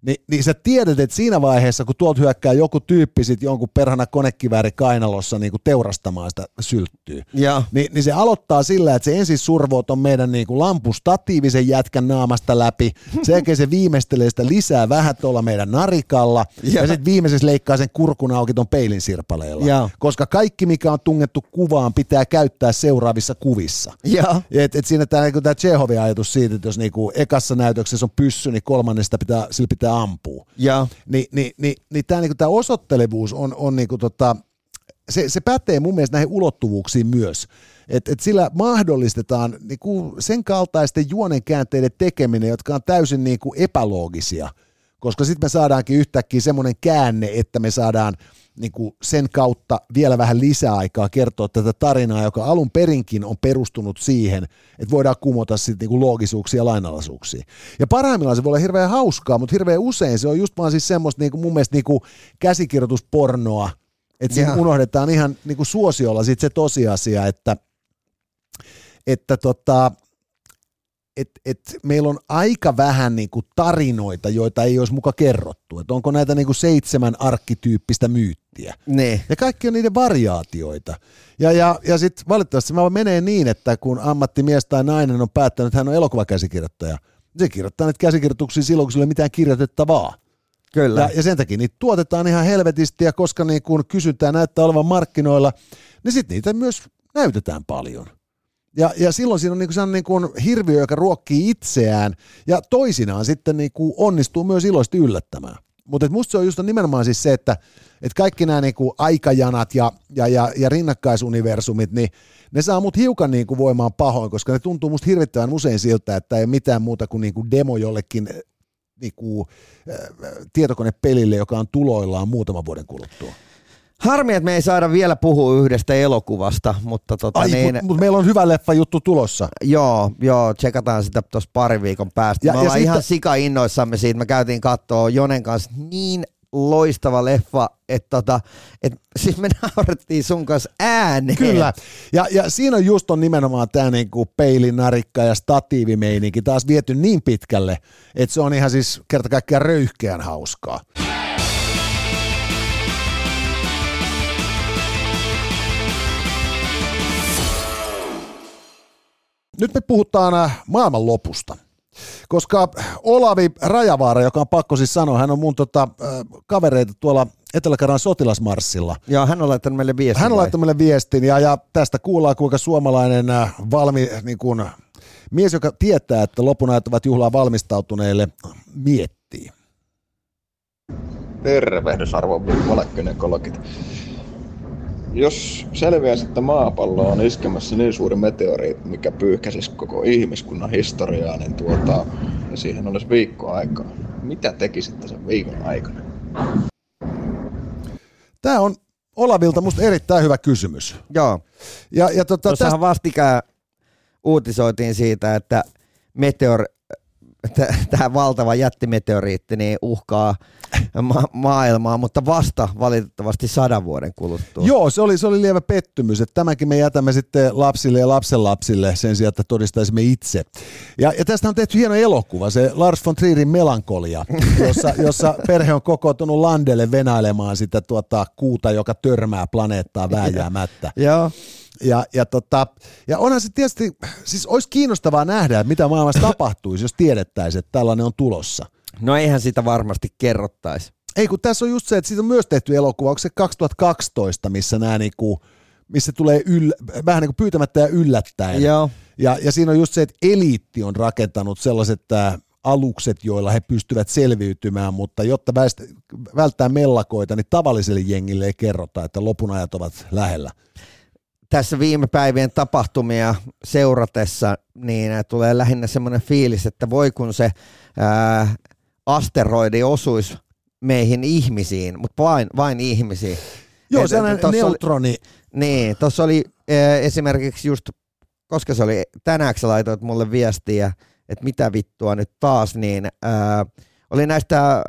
Ni, niin sä tiedät, että siinä vaiheessa, kun tuolta hyökkää joku tyyppi sit jonkun perhana konekivääri kainalossa niin kuin teurastamaan sitä sylttyä, ja. niin, niin se aloittaa sillä, että se ensin survoo ton meidän niin kuin lampustatiivisen jätkän naamasta läpi, sen jälkeen se viimeistelee sitä lisää vähän tuolla meidän narikalla, ja, ja sitten viimeisessä leikkaa sen kurkun auki ton peilin sirpaleella. Ja. Koska kaikki, mikä on tungettu kuvaan, pitää käyttää seuraavissa kuvissa. Ja. Et, et siinä tämä niinku, Chehovin ajatus siitä, että jos niinku ekassa näytöksessä on pyssy, niin kolmannesta pitää, sillä pitää pitää ampua. Ja. Ni, niin, niin, niin tämä niinku, osoittelevuus on, on niinku, tota, se, se pätee mun mielestä näihin ulottuvuuksiin myös. Et, et sillä mahdollistetaan niinku, sen kaltaisten juonenkäänteiden tekeminen, jotka on täysin niinku, epäloogisia, koska sitten me saadaankin yhtäkkiä semmoinen käänne, että me saadaan – niin kuin sen kautta vielä vähän lisäaikaa kertoa tätä tarinaa, joka alun perinkin on perustunut siihen, että voidaan kumota sitten niin kuin loogisuuksia ja lainalaisuuksia. Ja parhaimmillaan se voi olla hirveän hauskaa, mutta hirveän usein se on just vaan siis semmoista niin kuin mun mielestä niin kuin käsikirjoituspornoa, että siinä unohdetaan ihan niin kuin suosiolla sit se tosiasia, että, että tota, et, et meillä on aika vähän niin kuin tarinoita, joita ei olisi muka kerrottu. Et onko näitä niin kuin seitsemän arkkityyppistä myyttiä. Ne. Ja kaikki on niiden variaatioita. Ja, ja, ja sitten valitettavasti mä menee niin, että kun ammattimies tai nainen on päättänyt, että hän on elokuvakäsikirjoittaja, se kirjoittaa näitä käsikirjoituksia silloin, kun sillä ei ole mitään kirjoitettavaa. Kyllä. Ja, ja sen takia niitä tuotetaan ihan helvetisti, ja koska niin kun kysyntää näyttää olevan markkinoilla, niin sitten niitä myös näytetään paljon. Ja, ja silloin siinä on niin kuin niin kuin hirviö, joka ruokkii itseään ja toisinaan sitten niin kuin onnistuu myös iloisesti yllättämään. Mutta musta se on just nimenomaan siis se, että, että kaikki nämä niin kuin aikajanat ja, ja, ja, ja rinnakkaisuniversumit, niin ne saa mut hiukan niin kuin voimaan pahoin, koska ne tuntuu musta hirvittävän usein siltä, että ei mitään muuta kuin, niin kuin demo jollekin niin kuin, äh, tietokonepelille, joka on tuloillaan muutaman vuoden kuluttua. Harmi, että me ei saada vielä puhua yhdestä elokuvasta, mutta tota Ai, niin, mut, mut meillä on hyvä leffa juttu tulossa. Joo, joo, tsekataan sitä tuossa pari viikon päästä. Ja, me ja ollaan ihan sitten... sika innoissamme siitä. Me käytiin katsoa Jonen kanssa niin loistava leffa, että tota, et, siis me naurettiin sun kanssa ääneen. Kyllä, ja, ja siinä on just on nimenomaan tämä niinku peilinarikka ja statiivimeininki taas viety niin pitkälle, että se on ihan siis kerta kaikkiaan röyhkeän hauskaa. Nyt me puhutaan äh, maailman lopusta. Koska Olavi Rajavaara, joka on pakko siis sanoa, hän on mun tota, äh, kavereita tuolla etelä sotilasmarssilla. Ja hän on laittanut meille viestin. Hän on laittanut meille viestin ja, ja tästä kuullaan, kuinka suomalainen äh, valmi, niin kun, mies, joka tietää, että lopun ajat ovat juhlaa valmistautuneille, miettii. Tervehdys arvon valekynekologit. Jos selviäisi, että maapallo on iskemässä niin suuri meteoriitti, mikä pyyhkäsisi koko ihmiskunnan historiaa, niin tuota, ja siihen olisi viikko aikaa. Mitä tekisitte sen viikon aikana? Tämä on Olavilta musta erittäin hyvä kysymys. Joo. Ja, ja tota, Tuossahan tästä... vastikään uutisoitiin siitä, että meteor, tämä valtava jättimeteoriitti niin uhkaa ma- maailmaa, mutta vasta valitettavasti sadan vuoden kuluttua. Joo, se oli, se oli lievä pettymys, että tämäkin me jätämme sitten lapsille ja lapsenlapsille sen sijaan, että todistaisimme itse. Ja, ja tästä on tehty hieno elokuva, se Lars von Trierin Melankolia, jossa, jossa perhe on kokoontunut landelle venailemaan sitä tuota kuuta, joka törmää planeettaa vääjäämättä. Joo. Ja, ja, tota, ja onhan se tietysti, siis olisi kiinnostavaa nähdä, että mitä maailmassa tapahtuisi, jos tiedettäisiin, että tällainen on tulossa. No eihän sitä varmasti kerrottaisi. Ei, kun tässä on just se, että siitä on myös tehty elokuva, onko se 2012, missä nämä niinku, missä tulee yl, vähän niin kuin pyytämättä ja yllättäen. Joo. Ja, ja siinä on just se, että eliitti on rakentanut sellaiset äh, alukset, joilla he pystyvät selviytymään, mutta jotta väistä, välttää mellakoita, niin tavalliselle jengille ei kerrota, että lopun ajat ovat lähellä tässä viime päivien tapahtumia seuratessa, niin tulee lähinnä semmoinen fiilis, että voi kun se ää, asteroidi osuisi meihin ihmisiin, mutta vain, vain ihmisiin. Joo, Et- sellainen tossa oli- neutroni. Niin, tuossa oli äh, esimerkiksi just, koska se oli, tänään sä laitoit mulle viestiä, että mitä vittua nyt taas, niin äh, oli näistä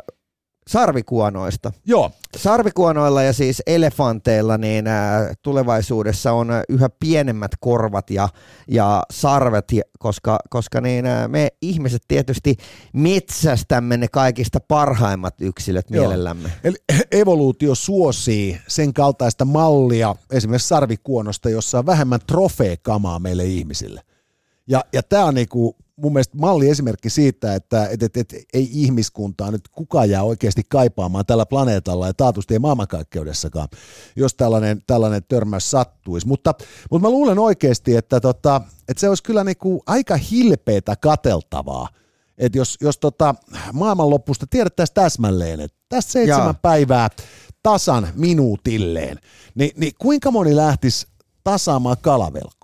sarvikuonoista. Joo, Sarvikuonoilla ja siis elefanteilla niin ää, tulevaisuudessa on ää, yhä pienemmät korvat ja, ja sarvet, koska, koska niin, ää, me ihmiset tietysti metsästämme ne kaikista parhaimmat yksilöt Joo. mielellämme. Eli evoluutio suosii sen kaltaista mallia esimerkiksi sarvikuonosta, jossa on vähemmän trofeekamaa meille ihmisille. Ja, ja tämä on niinku mun mielestä malliesimerkki siitä, että et, et, et, ei ihmiskuntaa nyt kukaan jää oikeasti kaipaamaan tällä planeetalla ja taatusti ei maailmankaikkeudessakaan, jos tällainen, tällainen törmäys sattuisi. Mutta, mutta mä luulen oikeasti, että, tota, että se olisi kyllä niinku aika hilpeätä kateltavaa, että jos, jos tota maailmanloppusta tiedettäisiin täsmälleen, että tästä seitsemän Jaa. päivää tasan minuutilleen, niin, niin kuinka moni lähtisi tasaamaan kalavelkoja?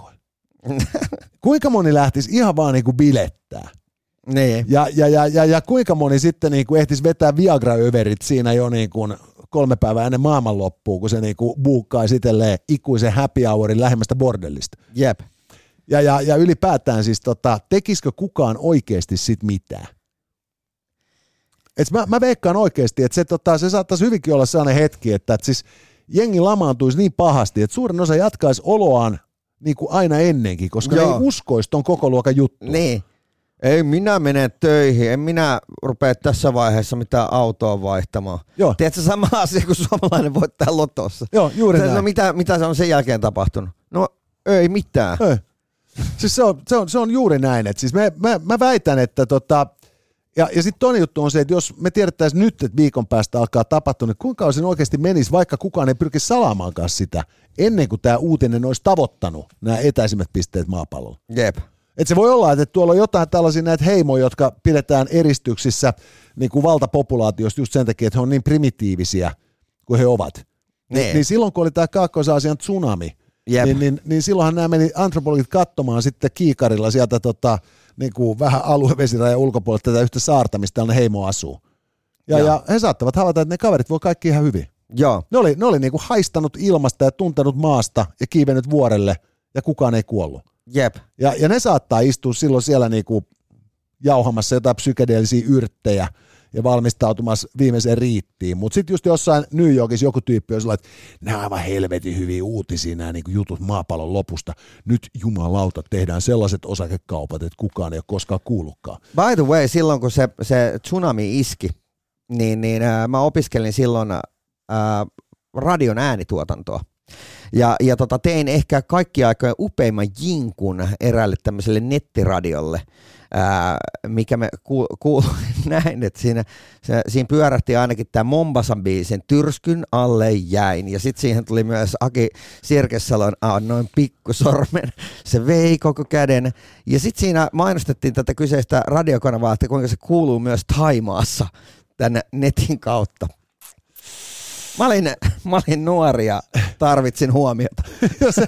kuinka moni lähtisi ihan vaan niinku bilettää? Niin. Ja, ja, ja, ja, ja kuinka moni sitten niinku ehtisi vetää Viagra-överit siinä jo niinku kolme päivää ennen maailmanloppua, kun se niinku buukkaa sitelleen ikuisen happy hourin lähemmästä bordellista. Jep. Ja, ja, ja ylipäätään siis tota, tekisikö kukaan oikeasti sit mitään? Et mä, mä veikkaan oikeasti, että se, tota, se saattaisi hyvinkin olla sellainen hetki, että, että siis jengi lamaantuisi niin pahasti, että suurin osa jatkaisi oloaan niin kuin aina ennenkin, koska Joo. ne ei uskoisi ton koko luokan juttu. Niin. Ei minä mene töihin, en minä rupea tässä vaiheessa mitään autoa vaihtamaan. Joo. Tiedätkö sama asia kuin suomalainen voittaa lotossa? Joo, juuri Se- näin. No mitä, mitä se on sen jälkeen tapahtunut? No ei mitään. Ei. Siis se on, se on, se on juuri näin. Et siis mä, mä, mä väitän, että tota, ja, ja sitten toinen juttu on se, että jos me tiedettäisiin nyt, että viikon päästä alkaa tapahtua, niin kuinka kauan siinä oikeasti menisi, vaikka kukaan ei pyrkisi salaamaankaan sitä, ennen kuin tämä uutinen olisi tavoittanut nämä etäisimmät pisteet maapallolla. Jep. Et se voi olla, että tuolla on jotain tällaisia näitä heimoja, jotka pidetään eristyksissä niin kuin valtapopulaatiosta just sen takia, että he on niin primitiivisiä kuin he ovat. Niin. niin silloin kun oli tämä Kaakkois-Aasian tsunami, Jep. niin, niin, niin silloinhan nämä meni antropologit katsomaan sitten kiikarilla sieltä tota, niin kuin vähän aluevesirajan ulkopuolelta tätä yhtä saarta, mistä tällainen heimo asuu. Ja, ja he saattavat havaita, että ne kaverit voi kaikki ihan hyvin. Joo. Ne oli, ne oli niin kuin haistanut ilmasta ja tuntenut maasta ja kiivennyt vuorelle ja kukaan ei kuollut. Jep. Ja, ja ne saattaa istua silloin siellä niinku jauhamassa jotain psykedeellisiä yrttejä ja valmistautumassa viimeiseen riittiin. Mutta sitten just jossain New Yorkissa joku tyyppi on sellainen, että nämä aivan helvetin hyviä uutisia, nämä niinku jutut maapallon lopusta. Nyt jumalauta tehdään sellaiset osakekaupat, että kukaan ei ole koskaan kuullutkaan. By the way, silloin kun se, se tsunami iski, niin, niin ää, mä opiskelin silloin ää, radion äänituotantoa. Ja, ja tota, tein ehkä kaikki aikojen upeimman jinkun eräälle tämmöiselle nettiradiolle, ää, mikä me kuul, näin, että siinä, se, siinä pyörähti ainakin tämä Mombasan biisin Tyrskyn alle jäin. Ja sitten siihen tuli myös Aki Sirkessalon noin pikkusormen, se vei koko käden. Ja sitten siinä mainostettiin tätä kyseistä radiokanavaa, että kuinka se kuuluu myös Taimaassa tänne netin kautta. Mä olin, mä olin nuori ja tarvitsin huomiota. se,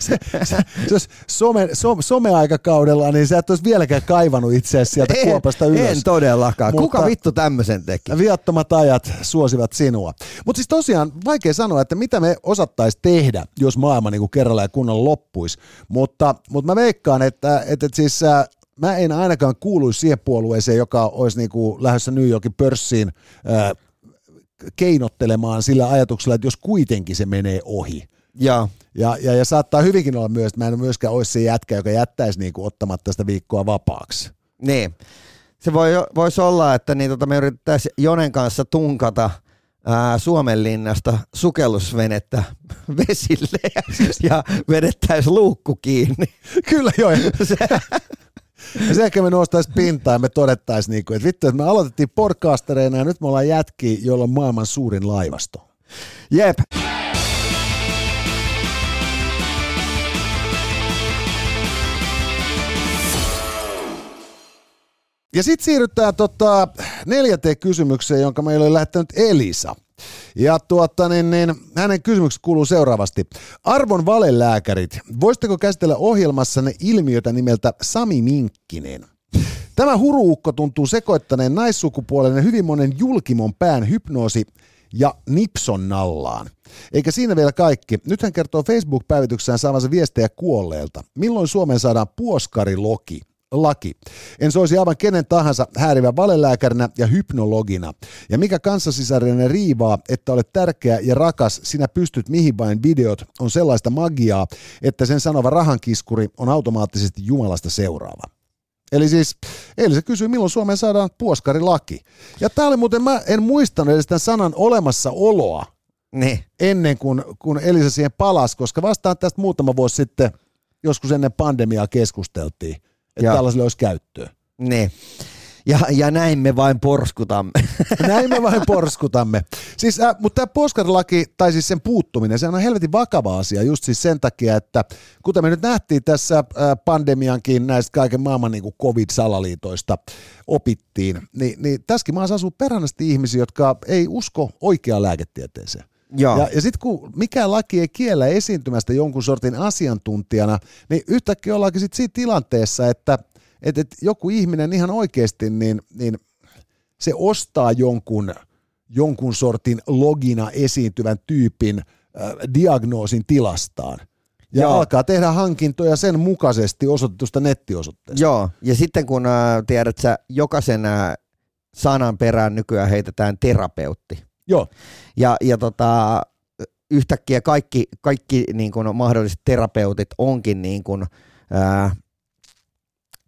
se, se, se olisi some, some, someaikakaudella, niin sä et olisi vieläkään kaivannut itseäsi sieltä kuopasta ylös. en todellakaan. Mutta- Kuka vittu tämmöisen teki? Viattomat ajat suosivat sinua. Mutta siis tosiaan vaikea sanoa, että mitä me osattaisiin tehdä, jos maailma niinku kerralla ja kunnolla loppuisi. Mutta, mutta mä veikkaan, että, että, että siis äh, mä en ainakaan kuuluisi siihen puolueeseen, joka olisi niinku lähdössä New Yorkin pörssiin äh, keinottelemaan sillä ajatuksella, että jos kuitenkin se menee ohi. Joo. Ja, ja, ja saattaa hyvinkin olla myös, että mä en myöskään olisi se jätkä, joka jättäisi niinku ottamatta sitä viikkoa vapaaksi. Niin. Se voi, voisi olla, että niin tota me yritettäisiin Jonen kanssa tunkata ää, Suomenlinnasta sukellusvenettä vesille ja, ja vedettäisiin luukku kiinni. Kyllä joo. Ja sen jälkeen me noustaisiin pintaan ja me todettaisiin, niinku, että vittu, että me aloitettiin podcastereina ja nyt me ollaan jätki, jolla on maailman suurin laivasto. Jep. Ja sitten siirrytään tota neljänteen kysymykseen, jonka meille oli lähettänyt Elisa. Ja tuota, niin, niin, hänen kysymyksensä kuuluu seuraavasti. Arvon valelääkärit, voisitteko käsitellä ohjelmassanne ilmiötä nimeltä Sami Minkkinen? Tämä huruukko tuntuu sekoittaneen naissukupuolinen hyvin monen julkimon pään hypnoosi ja Nipson nallaan. Eikä siinä vielä kaikki. Nyt hän kertoo Facebook-päivityksessään saavansa viestejä kuolleelta. Milloin Suomeen saadaan puoskariloki? Laki. En soisi aivan kenen tahansa häärivä valelääkärinä ja hypnologina. Ja mikä kanssasisarinen riivaa, että olet tärkeä ja rakas, sinä pystyt mihin vain videot, on sellaista magiaa, että sen sanova rahankiskuri on automaattisesti Jumalasta seuraava. Eli siis Elisa kysyy, milloin Suomeen saadaan puoskarilaki. Ja tää oli muuten, mä en muistanut edes tämän sanan olemassaoloa Niin. ennen kuin, kun Elisa siihen palasi, koska vastaan tästä muutama vuosi sitten, joskus ennen pandemiaa keskusteltiin, että Joo. tällaiselle olisi käyttöä. Niin. Ja, ja näin me vain porskutamme. Näin me vain porskutamme. Siis, äh, mutta tämä puoskarilaki, tai siis sen puuttuminen, se on helvetin vakava asia just siis sen takia, että kuten me nyt nähtiin tässä äh, pandemiankin näistä kaiken maailman niin covid-salaliitoista opittiin, niin, niin tässäkin maassa asuu perhanaisesti ihmisiä, jotka ei usko oikeaan lääketieteeseen. Joo. Ja, ja sitten kun mikään laki ei kiellä esiintymästä jonkun sortin asiantuntijana, niin yhtäkkiä ollaankin sit siinä tilanteessa, että et, et joku ihminen ihan oikeasti, niin, niin se ostaa jonkun, jonkun sortin logina esiintyvän tyypin äh, diagnoosin tilastaan. Ja Joo. alkaa tehdä hankintoja sen mukaisesti osoitetusta nettiosoitteesta. Joo, ja sitten kun äh, tiedät sä, jokaisen äh, sanan perään nykyään heitetään terapeutti. Joo. Ja, ja tota, yhtäkkiä kaikki, kaikki niin kuin mahdolliset terapeutit onkin niin kuin, ää,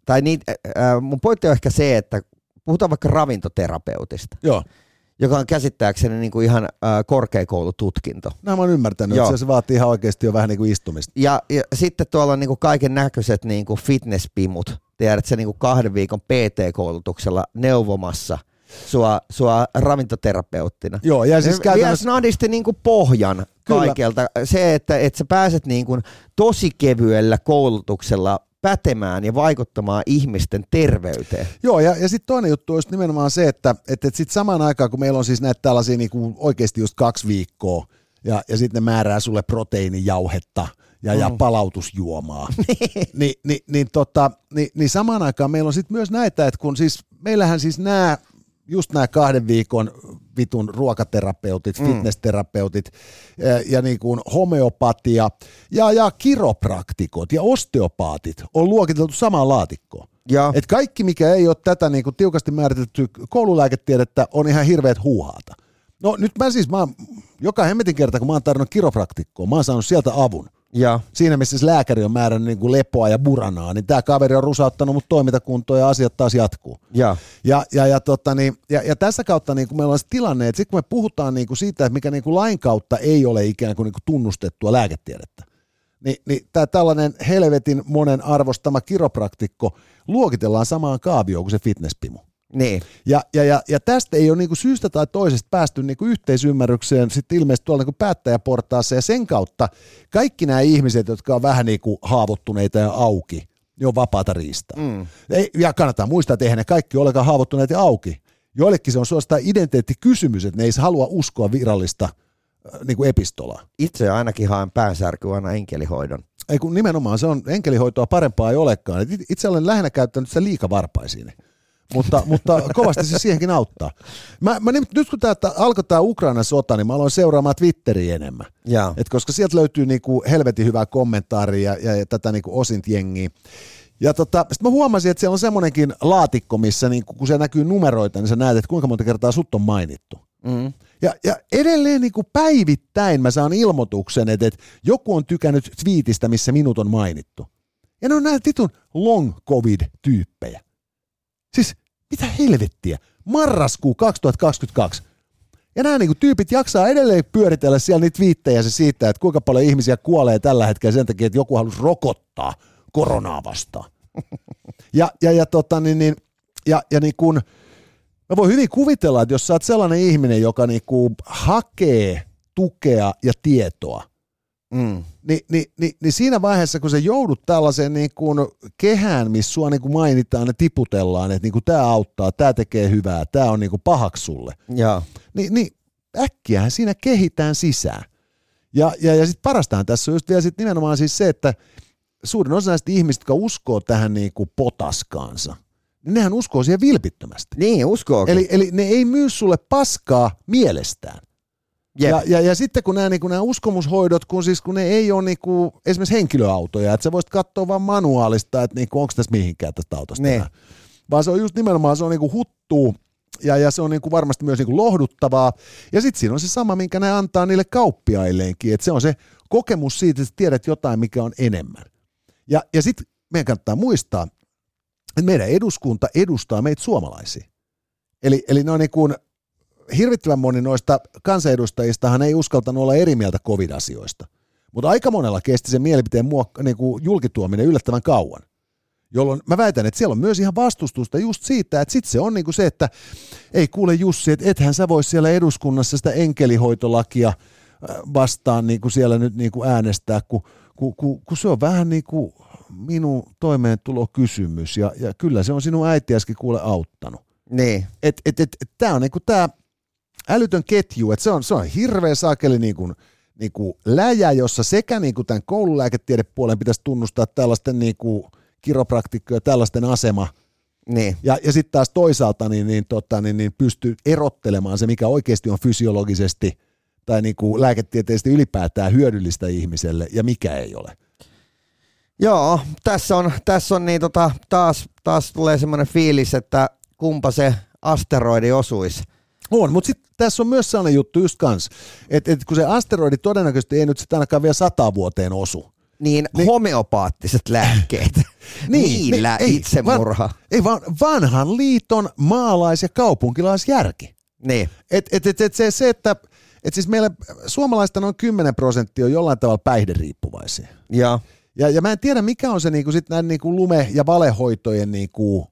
tai niin, ää, mun pointti on ehkä se, että puhutaan vaikka ravintoterapeutista, Joo. joka on käsittääkseni niin kuin ihan ää, korkeakoulututkinto. Näin mä oon ymmärtänyt, Joo. että se vaatii ihan oikeasti jo vähän niin kuin istumista. Ja, ja sitten tuolla on niin kaiken näköiset niin fitnesspimut, tiedät sä niin kuin kahden viikon PT-koulutuksella neuvomassa sua, sua ravintoterapeuttina. Joo, ja siis käytännössä... snadisti niin kuin pohjan Kyllä. kaikelta. Se, että, että sä pääset niin kuin tosi kevyellä koulutuksella pätemään ja vaikuttamaan ihmisten terveyteen. Joo, ja, ja sitten toinen juttu on nimenomaan se, että et, et sitten samaan aikaan, kun meillä on siis näitä tällaisia niinku oikeasti just kaksi viikkoa, ja, ja sitten ne määrää sulle proteiinijauhetta ja, ja palautusjuomaa, niin, niin, niin, tota, niin, niin samaan aikaan meillä on sitten myös näitä, että kun siis meillähän siis nämä just nämä kahden viikon vitun ruokaterapeutit, mm. fitnessterapeutit ja, ja niin kuin homeopatia ja, ja kiropraktikot ja osteopaatit on luokiteltu samaan laatikkoon. Ja, Et kaikki, mikä ei ole tätä niin kuin tiukasti määritelty koululääketiedettä, on ihan hirveät huuhaata. No nyt mä siis, mä joka hemmetin kerta, kun mä oon tarvinnut kiropraktikkoa, mä oon saanut sieltä avun. Ja, Siinä, missä se lääkäri on määrännyt niin kuin lepoa ja buranaa, niin tämä kaveri on rusauttanut mut toimintakuntoon ja asiat taas jatkuu. ja, Ja, ja, ja, tota, niin, ja, ja tässä kautta niin kuin meillä on se tilanne, että sitten kun me puhutaan niin kuin siitä, että mikä niin kuin lain kautta ei ole ikään kuin, niin kuin tunnustettua lääketiedettä, niin, niin tämä tällainen helvetin monen arvostama kiropraktikko luokitellaan samaan kaavioon kuin se fitnesspimu. Niin. Ja, ja, ja, ja tästä ei ole niinku syystä tai toisesta päästy niinku yhteisymmärrykseen sitten ilmeisesti tuolla niinku päättäjäportaassa ja sen kautta kaikki nämä ihmiset, jotka on vähän niinku haavoittuneita ja auki, niin on vapaata riistaa. Mm. Ei, ja kannattaa muistaa, että eihän ne kaikki olekaan haavoittuneet ja auki. Joillekin se on suorastaan identiteettikysymys, että ne ei halua uskoa virallista äh, niinku epistolaa. Itse ainakin haen päänsärkyä aina enkelihoidon. Ei kun nimenomaan se on enkelihoitoa parempaa ei olekaan. Itse olen lähinnä käyttänyt sitä liikavarpaisiin. Mutta, mutta kovasti se siihenkin auttaa. Mä, mä nyt, nyt kun tää, tää, alkoi tämä Ukrainan sota, niin mä aloin seuraamaan Twitteriä enemmän. Et koska sieltä löytyy niinku helvetin hyvää kommentaaria ja, ja, tätä niinku osint jengiä. Ja tota, sitten mä huomasin, että siellä on semmoinenkin laatikko, missä niinku, kun se näkyy numeroita, niin sä näet, että kuinka monta kertaa sut on mainittu. mm, Ja, ja edelleen niin kuin päivittäin mä saan ilmoituksen, että, että joku on tykännyt twiitistä, missä minut on mainittu. Ja ne on näitä vitun long covid-tyyppejä. Siis mitä helvettiä? Marraskuu 2022. Ja nämä niinku tyypit jaksaa edelleen pyöritellä siellä niitä twiittejä se siitä, että kuinka paljon ihmisiä kuolee tällä hetkellä sen takia, että joku halusi rokottaa koronaa vastaan. Ja, ja, ja, tota, niin, niin, ja, ja niin kun, mä voin hyvin kuvitella, että jos sä oot sellainen ihminen, joka niinku hakee tukea ja tietoa, mm, niin, niin, niin, niin siinä vaiheessa, kun sä joudut tällaiseen niin kuin kehään, missä sua niin kuin mainitaan ja tiputellaan, että niin kuin tämä auttaa, tämä tekee hyvää, tämä on niin kuin pahaksi sulle, niin, niin äkkiähän siinä kehitään sisään. Ja, ja, ja sitten parastahan tässä on just vielä sit nimenomaan siis se, että suurin osa näistä ihmistä, jotka uskoo tähän niin kuin potaskaansa, niin nehän uskoo siihen vilpittömästi. Niin, uskoo. Eli, eli ne ei myy sulle paskaa mielestään. Ja, ja, ja sitten kun nämä, niin nämä uskomushoidot, kun, siis, kun ne ei ole niin kuin, esimerkiksi henkilöautoja, että sä voisit katsoa vaan manuaalista, että niin onko tässä mihinkään tästä autosta. Ne. Vaan se on just nimenomaan, se on niin kuin huttuu ja, ja se on niin kuin varmasti myös niin kuin lohduttavaa. Ja sitten siinä on se sama, minkä ne antaa niille kauppiailleenkin, että se on se kokemus siitä, että tiedät jotain, mikä on enemmän. Ja, ja sitten meidän kannattaa muistaa, että meidän eduskunta edustaa meitä suomalaisia. Eli, eli ne on niin kuin, hirvittävän moni noista kansanedustajistahan ei uskaltanut olla eri mieltä covid-asioista. Mutta aika monella kesti sen mielipiteen muokka, niin kuin julkituominen yllättävän kauan. Jolloin mä väitän, että siellä on myös ihan vastustusta just siitä, että sitten se on niin kuin se, että ei kuule Jussi, että ethän sä voi siellä eduskunnassa sitä enkelihoitolakia äh, vastaan niin kuin siellä nyt niin kuin äänestää, kun, kun, kun, kun se on vähän niin kuin minun toimeentulokysymys ja, ja kyllä se on sinun äitiäskin kuule auttanut. Niin. Et, et, et, et, tämä on niinku tää älytön ketju, että se on, se on hirveä saakeli niinku, niinku läjä, jossa sekä niinku tämän koululääketiedepuolen pitäisi tunnustaa tällaisten niinku kiropraktikkoja, tällaisten asema, Niin. ja, ja sitten taas toisaalta niin, niin, tota, niin, niin pystyy erottelemaan se, mikä oikeasti on fysiologisesti tai niinku lääketieteellisesti ylipäätään hyödyllistä ihmiselle ja mikä ei ole. Joo, tässä on, tässä on niin tota, taas, taas tulee semmoinen fiilis, että kumpa se asteroidi osuisi. On, mutta sitten tässä on myös sellainen juttu just kans, että et kun se asteroidi todennäköisesti ei nyt sitten ainakaan vielä sata vuoteen osu. Niin, niin homeopaattiset lääkkeet. Niillä ei, itsemurha. Van, ei vaan vanhan liiton maalais- ja kaupunkilaisjärki. Niin. Et, et, et, et se, se, että et siis meillä suomalaista noin 10 prosenttia on jollain tavalla päihderiippuvaisia. Joo. Ja, ja mä en tiedä, mikä on se niinku sit näin niinku lume- ja valehoitojen niinku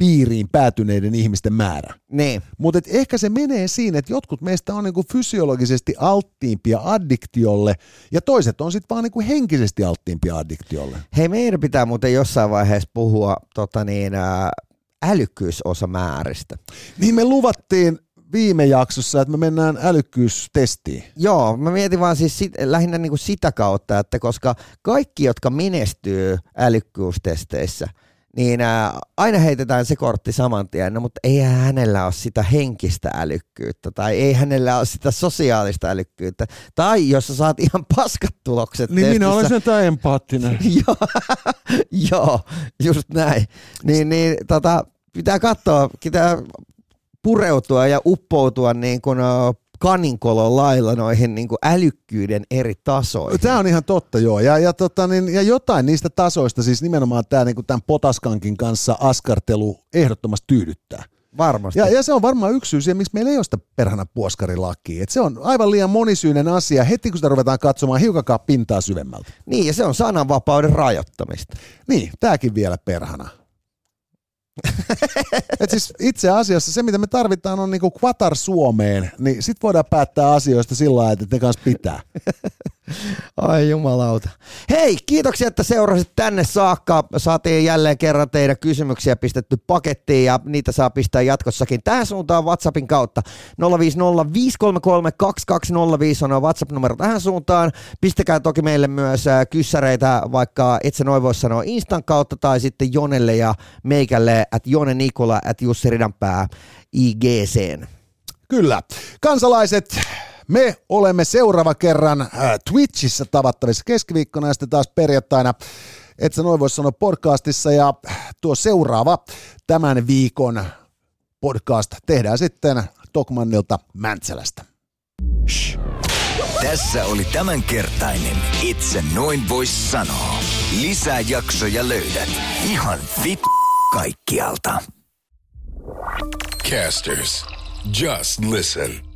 piiriin päätyneiden ihmisten määrä. Niin. Mutta ehkä se menee siinä, että jotkut meistä on niinku fysiologisesti alttiimpia addiktiolle ja toiset on sitten vaan niinku henkisesti alttiimpia addiktiolle. Hei, meidän pitää muuten jossain vaiheessa puhua tota niin, ää, älykkyysosamääristä. Niin me luvattiin viime jaksossa, että me mennään älykkyystestiin. Joo, mä mietin vaan siis sit, lähinnä niin kuin sitä kautta, että koska kaikki, jotka menestyy älykkyystesteissä, niin ää, aina heitetään se kortti saman tien, no, mutta ei hänellä ole sitä henkistä älykkyyttä tai ei hänellä ole sitä sosiaalista älykkyyttä. Tai jos sä saat ihan paskat tulokset Niin minä testissä, olen sentään empaattinen. joo, joo, just näin. Niin, niin tota, pitää katsoa, pitää pureutua ja uppoutua niin kuin kaninkolon lailla noihin niin kuin älykkyyden eri tasoihin. Tämä on ihan totta, joo. Ja, ja, tota, niin, ja jotain niistä tasoista, siis nimenomaan tämä niin tämän potaskankin kanssa askartelu ehdottomasti tyydyttää. Varmasti. Ja, ja se on varmaan yksi syy siihen, miksi meillä ei ole sitä perhana puoskarilakia. Et se on aivan liian monisyinen asia heti, kun sitä ruvetaan katsomaan hiukakaan pintaa syvemmältä. Niin, ja se on sananvapauden rajoittamista. Niin, tämäkin vielä perhana. Et siis itse asiassa se, mitä me tarvitaan, on niinku Qatar Suomeen, niin sit voidaan päättää asioista sillä lailla, että ne kanssa pitää. Ai jumalauta. Hei, kiitoksia, että seurasit tänne saakka. Saatiin jälleen kerran teidän kysymyksiä pistetty pakettiin ja niitä saa pistää jatkossakin tähän suuntaan WhatsAppin kautta. 050 on WhatsApp-numero tähän suuntaan. Pistäkää toki meille myös äh, kyssäreitä, vaikka et sä noin voi sanoa Instan kautta tai sitten Jonelle ja meikälle at Jone Nikola at Jussi Ridanpää IGCn. Kyllä. Kansalaiset, me olemme seuraava kerran äh, Twitchissä tavattavissa keskiviikkona ja sitten taas perjantaina. Et sä noin voi sanoa podcastissa ja tuo seuraava tämän viikon podcast tehdään sitten Tokmannilta Mäntsälästä. Tässä oli tämänkertainen Itse noin vois sanoa. Lisää jaksoja löydät ihan vit kaikkialta. Casters, just listen.